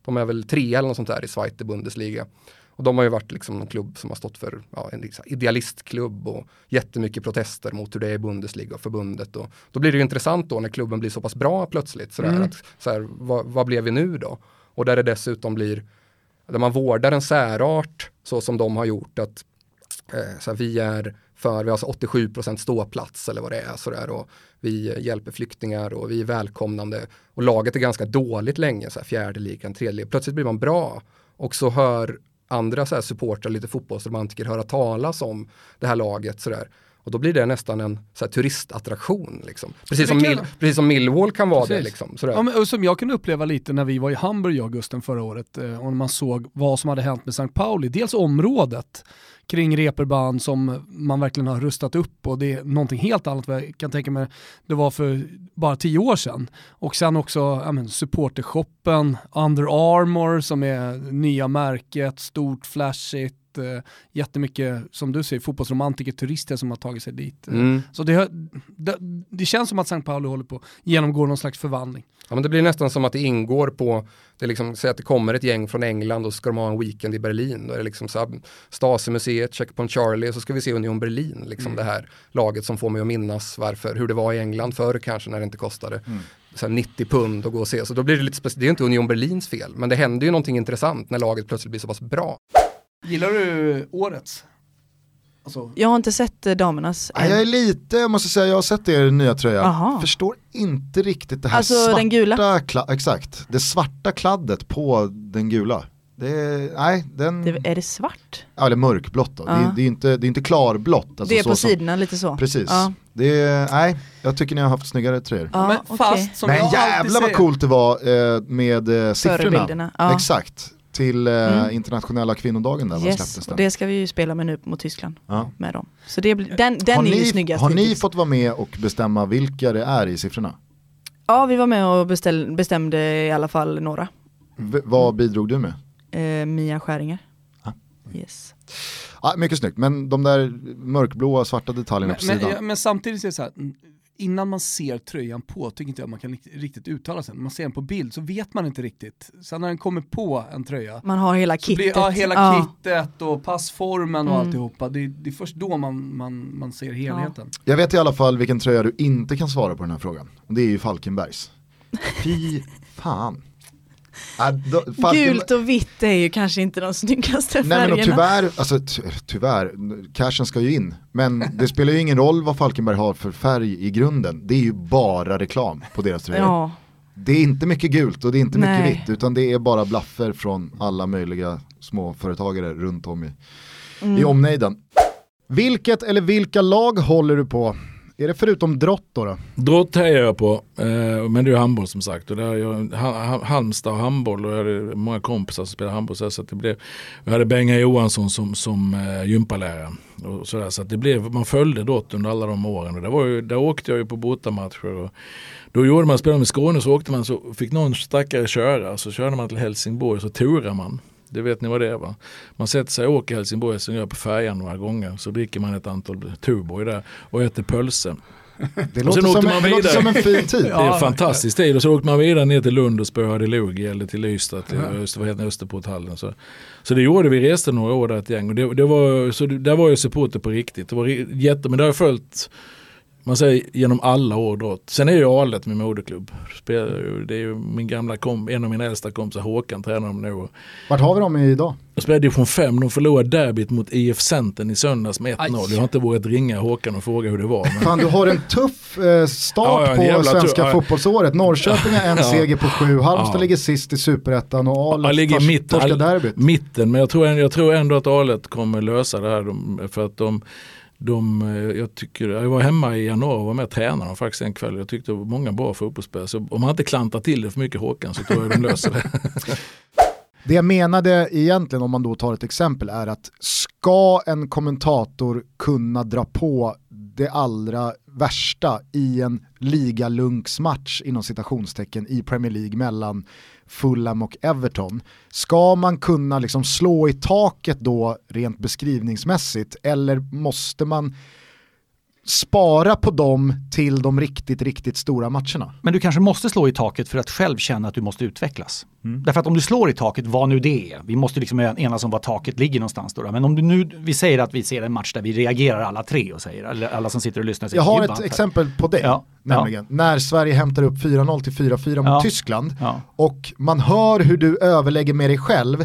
S17: de är väl tre eller något sånt där i Zweite Bundesliga. Och de har ju varit liksom en klubb som har stått för ja, en liksom idealistklubb och jättemycket protester mot hur det är i Bundesliga och förbundet. Och då blir det ju intressant då när klubben blir så pass bra plötsligt. Sådär,
S16: Mm.
S17: att, såhär, vad, vad blev vi nu då? Och där det dessutom blir, där man vårdar en särart så som de har gjort att eh, så här, vi är för, vi har alltså 87% ståplats eller vad det är sådär och vi hjälper flyktingar och vi är välkomnande och laget är ganska dåligt länge, så här, fjärde ligan, tredje ligan. Plötsligt blir man bra och så hör andra så här, supportrar, lite fotbollsromantiker höra talas om det här laget sådär. Och då blir det nästan en så här, turistattraktion. Liksom. Precis, som
S2: Det
S17: Mill, precis som Millwall kan vara det.
S2: Precis.
S17: Liksom, sådär.
S2: Ja, men, och som jag kunde uppleva lite när vi var i Hamburg i augusten förra året eh, och när man såg vad som hade hänt med St. Pauli. Dels området kring Reeperbahn som man verkligen har rustat upp och det är någonting helt annat vad jag kan tänka mig det var för bara tio år sedan. Och sen också ja, men, supportershoppen, Under Armour som är nya märket, stort, flashigt, eh, jättemycket, som du säger, fotbollsromantiker, turister som har tagit sig dit. Eh,
S17: Mm.
S2: Så det, det, det känns som att St. Pauli håller på att genomgå någon slags förvandling.
S17: Ja, men det blir nästan som att det ingår på, det är liksom, säg att det kommer ett gäng från England och så ska de ha en weekend i Berlin. Då är det liksom Stasi-museet, Checkpoint Charlie och så ska vi se Union Berlin. Liksom det här laget som får mig att minnas varför, hur det var i England förr kanske när det inte kostade så här 90 pund att gå och se. Så då blir det lite speciellt, det är inte Union Berlins fel, men det händer ju någonting intressant när laget plötsligt blir så pass bra.
S2: Gillar du årets? Alltså,
S13: Jag har inte sett eh, damernas
S1: Nej, jag är lite, jag måste säga, jag har sett er nya tröja.
S13: Aha.
S1: Förstår inte riktigt det här
S13: Alltså,
S1: svarta,
S13: den gula?
S1: kla- exakt, det svarta kladdet på den gula. Det är, nej, den,
S13: Det, är det svart?
S1: ja, eller mörkblått då. Det,
S13: Ja.
S1: är, det, är inte, det är inte klarblått. alltså
S13: det är
S1: så
S13: på
S1: som-
S13: sidorna lite så.
S1: Precis.
S13: Ja.
S1: Det är, nej, jag tycker ni har haft snyggare tröjor.
S13: Ja,
S2: Men fast som
S1: Men jävlar vad coolt det var eh, med eh, siffrorna.
S13: Ja.
S1: Exakt, till eh,
S13: Mm.
S1: internationella kvinnodagen där
S13: Yes, och det ska vi ju spela med nu mot Tyskland.
S1: Ja.
S13: Med dem. Så det, blir- den, den
S1: har
S13: är ju
S1: ni,
S13: snyggast
S1: har ni
S13: hittills.
S1: fått vara med och bestämma vilka det är i siffrorna?
S13: Ja, vi var med och beställ, bestämde i alla fall några.
S1: V- vad bidrog du med?
S13: Eh, Mia Skäringer.
S1: Ah.
S13: Yes.
S1: Ja, mycket snyggt, men de där mörkblåa svarta detaljerna på
S2: Men,
S1: sidan.
S2: men, men samtidigt är det så här, innan man ser tröjan på tycker inte jag man kan rikt- riktigt uttala sig. När man ser den på bild så vet man inte riktigt. Sen när den kommer på en tröja,
S13: Man har hela kittet.
S2: blir, ja, hela
S13: Ja.
S2: kittet och passformen och
S13: Mm.
S2: alltihopa, det, det är först då man, man, man ser helheten.
S1: Jag vet i alla fall vilken tröja du inte kan svara på den här frågan. Det är ju Falkenbergs. Fy fan. Då,
S13: Gult och vitt är ju kanske inte de snyggaste
S1: Nej men
S13: färgerna.
S1: och tyvärr, alltså ty- tyvärr, cashen ska ju in. Men det spelar ju ingen roll vad Falkenberg har för färg i grunden. Det är ju bara reklam på deras tröjor.
S13: Ja.
S1: Det är inte mycket gult och det är inte
S13: Nej.
S1: mycket vitt utan det är bara blaffer från alla möjliga småföretagare runt om i,
S13: Mm.
S1: i omnejden. Vilket eller vilka lag håller du på? Är det förutom drott då? då?
S9: Drott hejar jag på, eh, men det är ju handboll som sagt. Och där jag, Halmstad och handboll och jag hade många kompisar som spelade handboll. Så så att det blev, jag hade Benga Johansson som, som eh, gympalärare. Och så, där, så att det blev, man följde Drott under alla de åren. Och där, var ju, där åkte jag ju på bortamatcher. Och då gjorde man, spelade med Skåne så åkte man så fick någon stackare köra. Så körde man till Helsingborg så turade man. Det vet ni vad det är va? Man sätter sig och åker Helsingborg Helsingör på färjan några gånger. Så dricker man ett antal Tuborg där och äter pölse.
S1: Det låter, som,
S9: man
S1: en, det låter
S9: vidare.
S1: som en fin tid.
S9: Det är en fantastisk tid. Och så åkte man vidare ner till Lund och spöade Lugi eller till Ystad, till
S1: Ja.
S9: Öster, Österporthallen. Så, så det gjorde vi, reste några år där ett gäng. Och det, det var, så det, där var jag supporter på riktigt. Det var jätte, men det har jag följt man säger genom alla år drott. Sen är ju Alet min moderklubb. Spelar Det är ju min gamla kom, en av mina äldsta kompisar Håkan tränar dem nu.
S1: Vart har vi dem idag?
S9: jag spelade division 5, de förlorade derbyt mot IF Centern i söndags med 1-0.
S1: Aj.
S9: Jag har inte vågat ringa Håkan och fråga hur det var. Men...
S1: Fan du har en tuff eh, start
S9: Ja, ja, en
S1: på svenska
S9: tuff- ja.
S1: fotbollsåret. Norrköping har en
S9: Ja.
S1: seger på sju, Halmstad
S9: Ja.
S1: ligger sist i superettan och Alet
S9: ligger i
S1: tors- torskar
S9: all-
S1: derbyt.
S9: mitten, men jag tror, jag tror ändå att Alet kommer lösa det här. De, för att de, de, eh, jag, tycker, jag var hemma i januari och var med och tränade dem faktiskt en kväll. Jag tyckte det var många bra fotbollsspelare. Så om man inte klantar till det för mycket Håkan så tror jag de löser det.
S1: Det jag menade egentligen om man då tar ett exempel är att ska en kommentator kunna dra på det allra värsta i en ligalunksmatch inom citationstecken i Premier League mellan Fulham och Everton. Ska man kunna liksom slå i taket då rent beskrivningsmässigt eller måste man spara på dem till de riktigt, riktigt stora matcherna?
S7: Men du kanske måste slå i taket för att själv känna att du måste utvecklas. Därför att om du slår i taket, vad nu det är, vi måste liksom enas om var taket ligger någonstans då. Men om du nu, vi säger att vi ser en match där vi reagerar alla tre och säger, eller alla som sitter och lyssnar. säger,
S1: Jag har
S7: "Gud,
S1: ett exempel på dig,
S7: Ja,
S1: nämligen. När Sverige hämtar upp 4-0 till 4-4 mot
S7: Ja.
S1: Tyskland
S7: Ja.
S1: och man hör hur du överlägger med dig själv.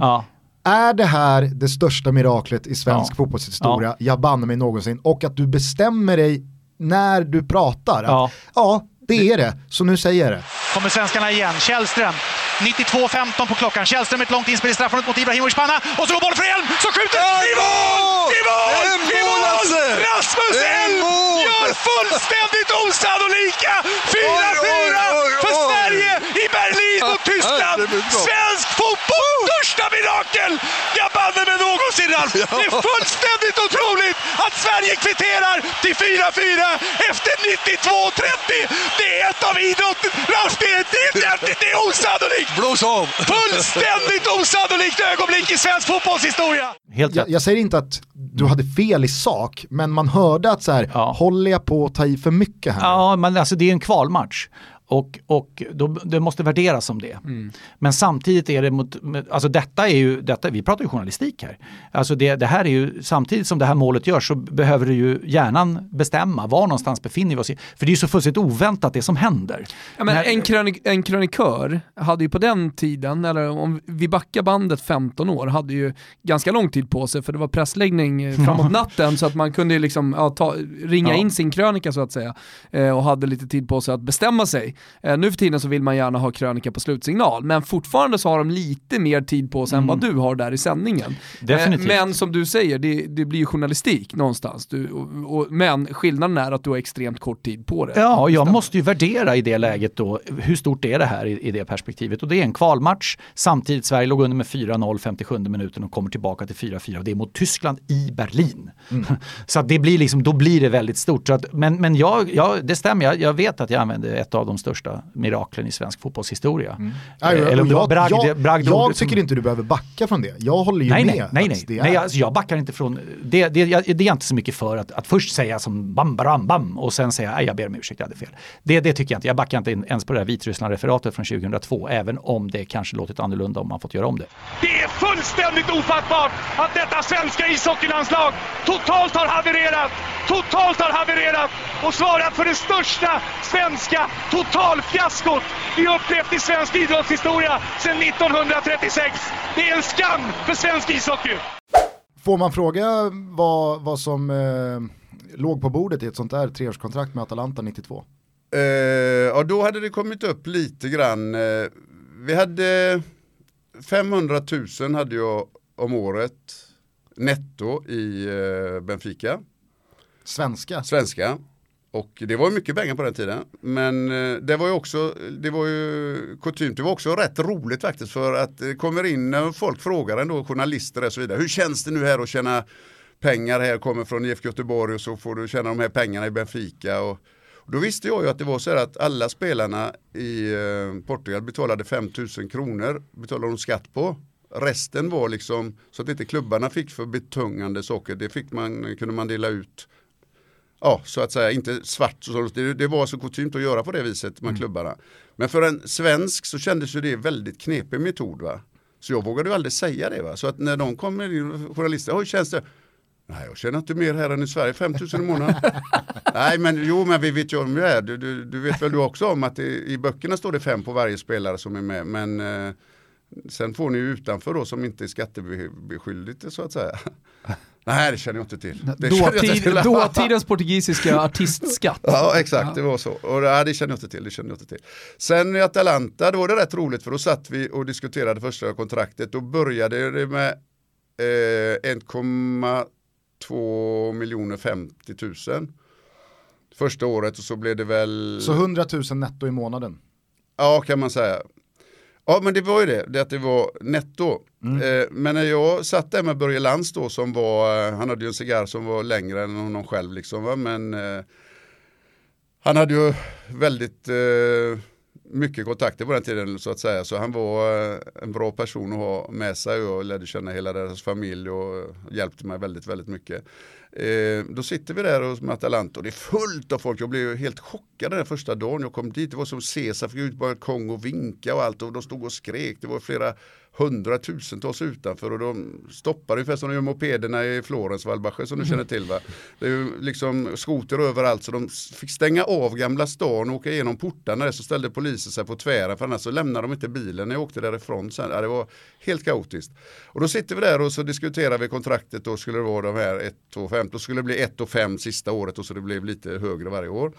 S1: Är det här det största miraklet i svensk
S7: Ja.
S1: fotbollshistoria, jag banne mig någonsin, och att du bestämmer dig när du pratar? att, ja, det är det, så nu säger jag det.
S18: Kommer svenskarna igen. Källström
S19: 92.15 på klockan. Källström ett långt inspel i straffområdet mot Ibrahimovic panna. Och så går bollen för Elm som skjuter i mål! I mål! I mål! Rasmus Elm gör fullständigt osannolika 4-4 för Sverige i Berlin mot Tyskland. Svensk fotbolls största mirakel! Jag banne mig någonsin Ralf! Det är fullständigt otroligt att Sverige kvitterar till 4-4 efter 92-30. Det är ett av idrotten, Ralf, det är, det är, det är osannolikt!
S20: Blås av!
S19: Fullständigt osannolikt ögonblick i svensk fotbollshistoria!
S7: Helt
S1: jag, jag säger inte att du hade fel i sak, men man hörde att så här, håller jag på att ta i för mycket här?
S7: Ja, men alltså det är en kvalmatch. Och, och då, det måste värderas som det.
S16: Mm.
S7: Men samtidigt är det mot, alltså detta är ju, detta, vi pratar ju journalistik här. Alltså det, det här är ju, samtidigt som det här målet görs så behöver du ju hjärnan bestämma var någonstans befinner vi oss. I. För det är ju så fullständigt oväntat det som händer.
S16: Ja, men
S7: När-
S16: en, krönik en krönikör hade ju på den tiden, eller om vi backar bandet 15 år, hade ju ganska lång tid på sig för det var pressläggning eh, framåt natten så att man kunde liksom, ja, ta, ringa
S7: Ja.
S16: in sin krönika så att säga eh, och hade lite tid på sig att bestämma sig. Eh, nu för tiden så vill man gärna ha krönika på slutsignal men fortfarande så har de lite mer tid på sig än vad du har där i sändningen.
S7: Definitivt.
S16: Eh, men som du säger, det, det blir ju journalistik någonstans. Du, och, och, men skillnaden är att du har extremt kort tid på det.
S7: Ja, jag måste ju värdera i det läget då, hur stort är det här i, i det perspektivet? Och det är en kvalmatch, samtidigt Sverige låg under med 4-0 57 minuten och kommer tillbaka till 4-4 och det är mot Tyskland i Berlin. Så att det blir liksom, då blir det väldigt stort. Så att, men men jag, jag, det stämmer, jag, jag vet att jag använde ett av de största miraklen i svensk fotbollshistoria.
S1: Nej,
S7: Eh, Eller om det var
S1: jag,
S7: bragd,
S1: jag,
S7: bragd
S1: jag tycker inte du behöver backa från det. Jag håller ju
S7: nej,
S1: med.
S7: nej, nej, nej.
S1: det
S7: nej
S1: är-
S7: alltså, jag backar inte från, det, det, jag, det är jag inte så mycket för att, att först säga som bam, bam, bam och sen säga nej, jag ber om ursäkt, jag hade fel. Det, det tycker jag inte, jag backar inte in- ens på det här Vitryssland-referatet från 2002, även om det kanske låtit annorlunda om man fått göra om det.
S15: Det är fullständigt ofattbart att detta svenska ishockeylandslag totalt har havererat, totalt har havererat och svarat för det största svenska totalfiaskot vi upplevt i svensk idrottshistoria sedan 1936. Det är en skam för svensk ishockey.
S1: Får man fråga vad, vad som eh, låg på bordet i ett sånt där treårskontrakt med Atalanta 92?
S4: Eh, ja, då hade det kommit upp lite grann. Eh, vi hade 500 000 hade jag om året netto i eh, Benfica.
S1: Svenska?
S4: Svenska. Och det var ju mycket pengar på den tiden. Men eh, det var ju också, det var ju kutymt, det var också rätt roligt faktiskt för att det kommer in när folk frågar ändå, journalister och så vidare. Hur känns det nu här att tjäna pengar här, kommer från IFK Göteborg och så får du tjäna de här pengarna i Benfica. Och, och då visste jag ju att det var så här att alla spelarna i eh, Portugal betalade 5000 kronor, betalade de skatt på. Resten var liksom så att inte klubbarna fick för betungande saker. Det fick man, kunde man dela ut ja, så att säga, inte svart. Så, det, det var så kutymt att göra på det viset med klubbarna. Men för en svensk så kändes ju det väldigt knepig metod. Va? Så jag vågade ju aldrig säga det. Va? Så att när de kommer in, journalister, hur känns det? Nej, jag känner inte mer här än i Sverige, 5000 i månaden. Nej, men jo, men vi vet ju om det är. Du, du, du vet väl du också om att det, i böckerna står det fem på varje spelare som är med. Men eh, sen får ni ju utanför då som inte är skattebeskyldigt så att säga. Nej, det känner jag inte till. Det känner jag inte
S16: Dåtid,
S4: till.
S16: dåtidens portugisiska artistskatt.
S4: Ja exakt, det var så. Och det, det kände jag inte till. Det kände jag inte till. Sen i Atalanta, då var det rätt roligt för då satt vi och diskuterade första kontraktet. Då började det med eh, 1,2 miljoner 50 000. Första året och så blev det väl...
S1: Så 100 000 netto i månaden.
S4: Ja, kan man säga. Ja, men det var ju det, det att det var netto. Eh, men när jag satt där med Börje Lantz då som var, eh, han hade ju en cigarr som var längre än honom själv liksom, va? men eh, han hade ju väldigt eh, mycket kontakter på den tiden så att säga. Så han var eh, en bra person att ha med sig och lärde känna hela deras familj och hjälpte mig väldigt, väldigt mycket. Eh, då sitter vi där hos Matalanta Atalanta och det är fullt av folk. Jag blev helt chockad den första dagen jag kom dit. Det var som Caesar fick ut på balkong och vinka och allt och de stod och skrek. Det var flera hundratusentals utanför och de stoppar ungefär som de gör mopederna i Florens Valbache som du känner till va. Det är ju liksom skoter överallt så de fick stänga av Gamla stan och åka igenom portarna där så ställde polisen sig på tvären för annars så lämnade de inte bilen när jag åkte därifrån sen. Ja, det var helt kaotiskt. Och då sitter vi där och så diskuterar vi kontraktet då skulle det vara de här 1 och 5 då skulle det bli 1 och 5 sista året och så det blev lite högre varje år.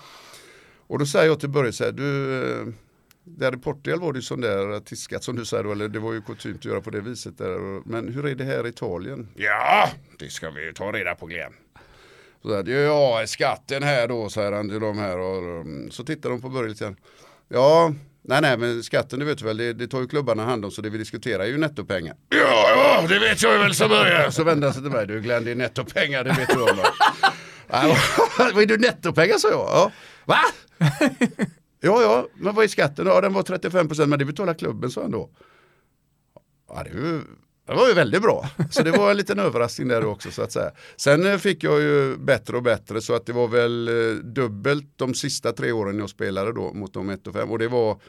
S4: Och då säger jag till Börje så här, du eh, där i Portugal var det ju sån där tiskat som du säger, eller det var ju kutymt att göra på det viset där. Men hur är det här i Italien? Ja, det ska vi ju ta reda på Glenn. Så där, ja, skatten här då, säger han till de här. Och, um, så tittar de på Börje lite grann. Ja, nej nej men skatten du vet väl, det, det tar ju klubbarna hand om så det vi diskuterar är ju nettopengar. Ja, ja, det vet jag ju väl så Börje. Så vänder han sig till mig, du Glenn det är nettopengar, det vet du om. va?" Ja, Vad är du nettopengar sa jag. Ja. Va? Ja, ja, men vad är skatten? Ja, den var 35 procent, men det betalar klubben, sa han då. Ja, det, var, ju, det var ju väldigt bra. Så det var en liten överraskning där också så att säga. Sen eh, fick jag ju bättre och bättre så att det var väl eh, dubbelt de sista tre åren jag spelade då mot de 1 och 5 och det var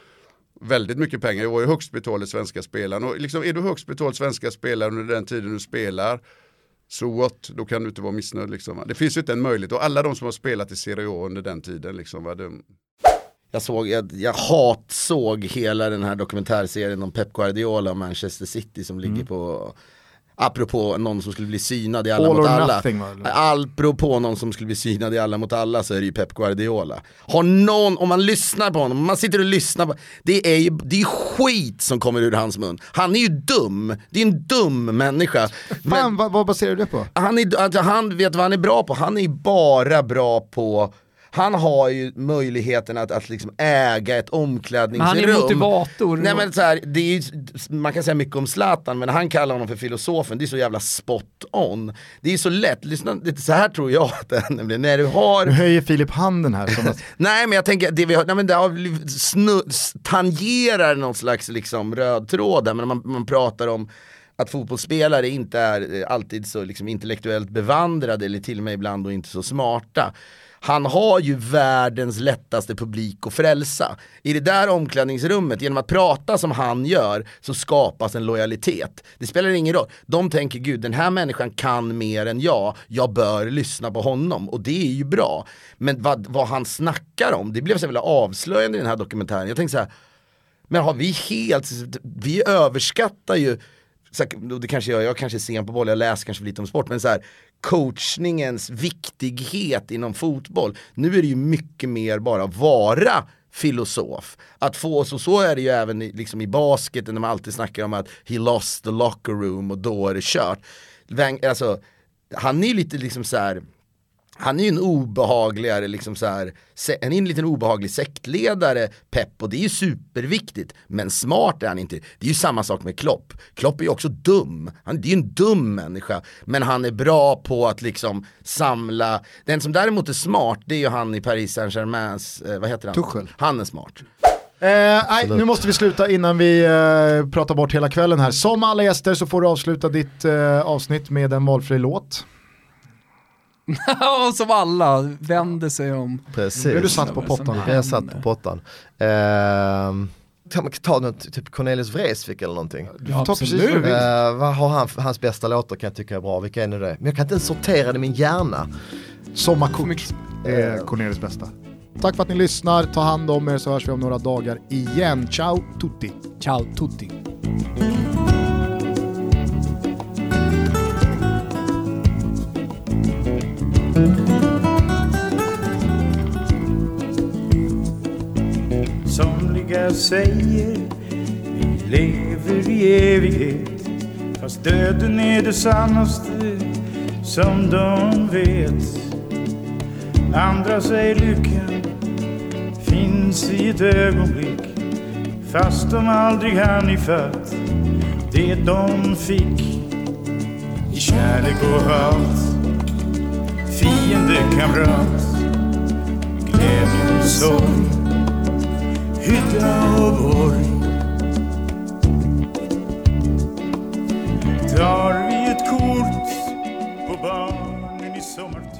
S4: väldigt mycket pengar. Jag var ju högst betald svenska spelaren och liksom, är du högst betald svenska spelare under den tiden du spelar så what, då kan du inte vara missnöjd. Liksom. va. Det finns ju inte en möjlighet och alla de som har spelat i Serie A under den tiden, liksom, va, de,
S6: jag, såg, jag, jag hatsåg hela den här dokumentärserien om Pep Guardiola och Manchester City som ligger
S1: Mm.
S6: på Apropå någon som skulle bli synad i Alla
S1: All
S6: mot alla.
S1: nothing?
S6: Apropå någon som skulle bli synad i Alla mot alla så är det ju Pep Guardiola. Har någon, om man lyssnar på honom, om man sitter och lyssnar på, det är ju det är skit som kommer ur hans mun. Han är ju dum, det är en dum människa.
S1: Fan, vad, vad baserar du det på?
S6: Han, är, alltså, han vet vad han är bra på, han är bara bra på han har ju möjligheten att, att liksom äga ett omklädningsrum.
S2: Men han är motivator.
S6: Nej, men så här, det är, ju- man kan säga mycket om Zlatan men han kallar honom för filosofen, det är så jävla spot on. Det är så lätt, lyssna, det, så här tror jag att det är när du har
S1: Nu höjer Filip handen här. Som att,
S6: Nej men jag tänker, det vi har, nej, men det har snu, tangerar någon slags liksom röd tråd där, men man, man pratar om att fotbollsspelare inte är eh, alltid så liksom intellektuellt bevandrade eller till och med ibland då inte så smarta. Han har ju världens lättaste publik att frälsa. I det där omklädningsrummet, genom att prata som han gör, så skapas en lojalitet. Det spelar ingen roll. De tänker, gud den här människan kan mer än jag, jag bör lyssna på honom. Och det är ju bra. Men vad, vad han snackar om, det blev så jävla avslöjande i den här dokumentären. Jag tänkte så här, men har vi helt, vi överskattar ju så här, det kanske jag, jag kanske är sen på boll, jag läser kanske för lite om sport, men så här, coachningens viktighet inom fotboll. Nu är det ju mycket mer bara vara filosof. Att få, så, så är det ju även i, liksom i basket när man alltid snackar om att he lost the locker room och då är det kört. Alltså, han är ju lite liksom så här han är ju en obehagligare, liksom så här, han är en liten obehaglig sektledare, Pep, och det är ju superviktigt. Men smart är han inte. Det är ju samma sak med Klopp. Klopp är ju också dum. Han det är ju en dum människa. Men han är bra på att liksom samla, den som däremot är smart, det är ju han i Paris Saint-Germains, eh, vad heter han?
S1: Tuchel.
S6: Han är smart.
S1: Eh, nej, nu måste vi sluta innan vi eh, pratar bort hela kvällen här. Som alla gäster så får du avsluta ditt eh, avsnitt med en valfri låt.
S2: Och som alla vänder sig om.
S12: Precis.
S1: Du satt på pottan.
S12: Jag är satt på pottan. Ehm, kan man ta något, typ Cornelis Vreeswijk eller någonting?
S1: Du får ta Absolut. precis vad.
S12: Eh, vad har han, hans bästa låtar kan jag tycka är bra, vilka är nu det? Men jag kan inte ens sortera det i min hjärna.
S1: Sommarkort är Cornelis bästa. Tack för att ni lyssnar, ta hand om er så hörs vi om några dagar igen. Ciao tutti!
S2: Ciao tutti!
S20: Somliga säger vi lever i evighet. Fast döden är det sannaste som de vet. Andra säger lyckan finns i ett ögonblick. Fast de aldrig hann ifatt det de fick. I kärlek och hat fiende, kamrat. Glädje och sorg, hydda och borg. Tar vi ett kort på barnen i sommartid.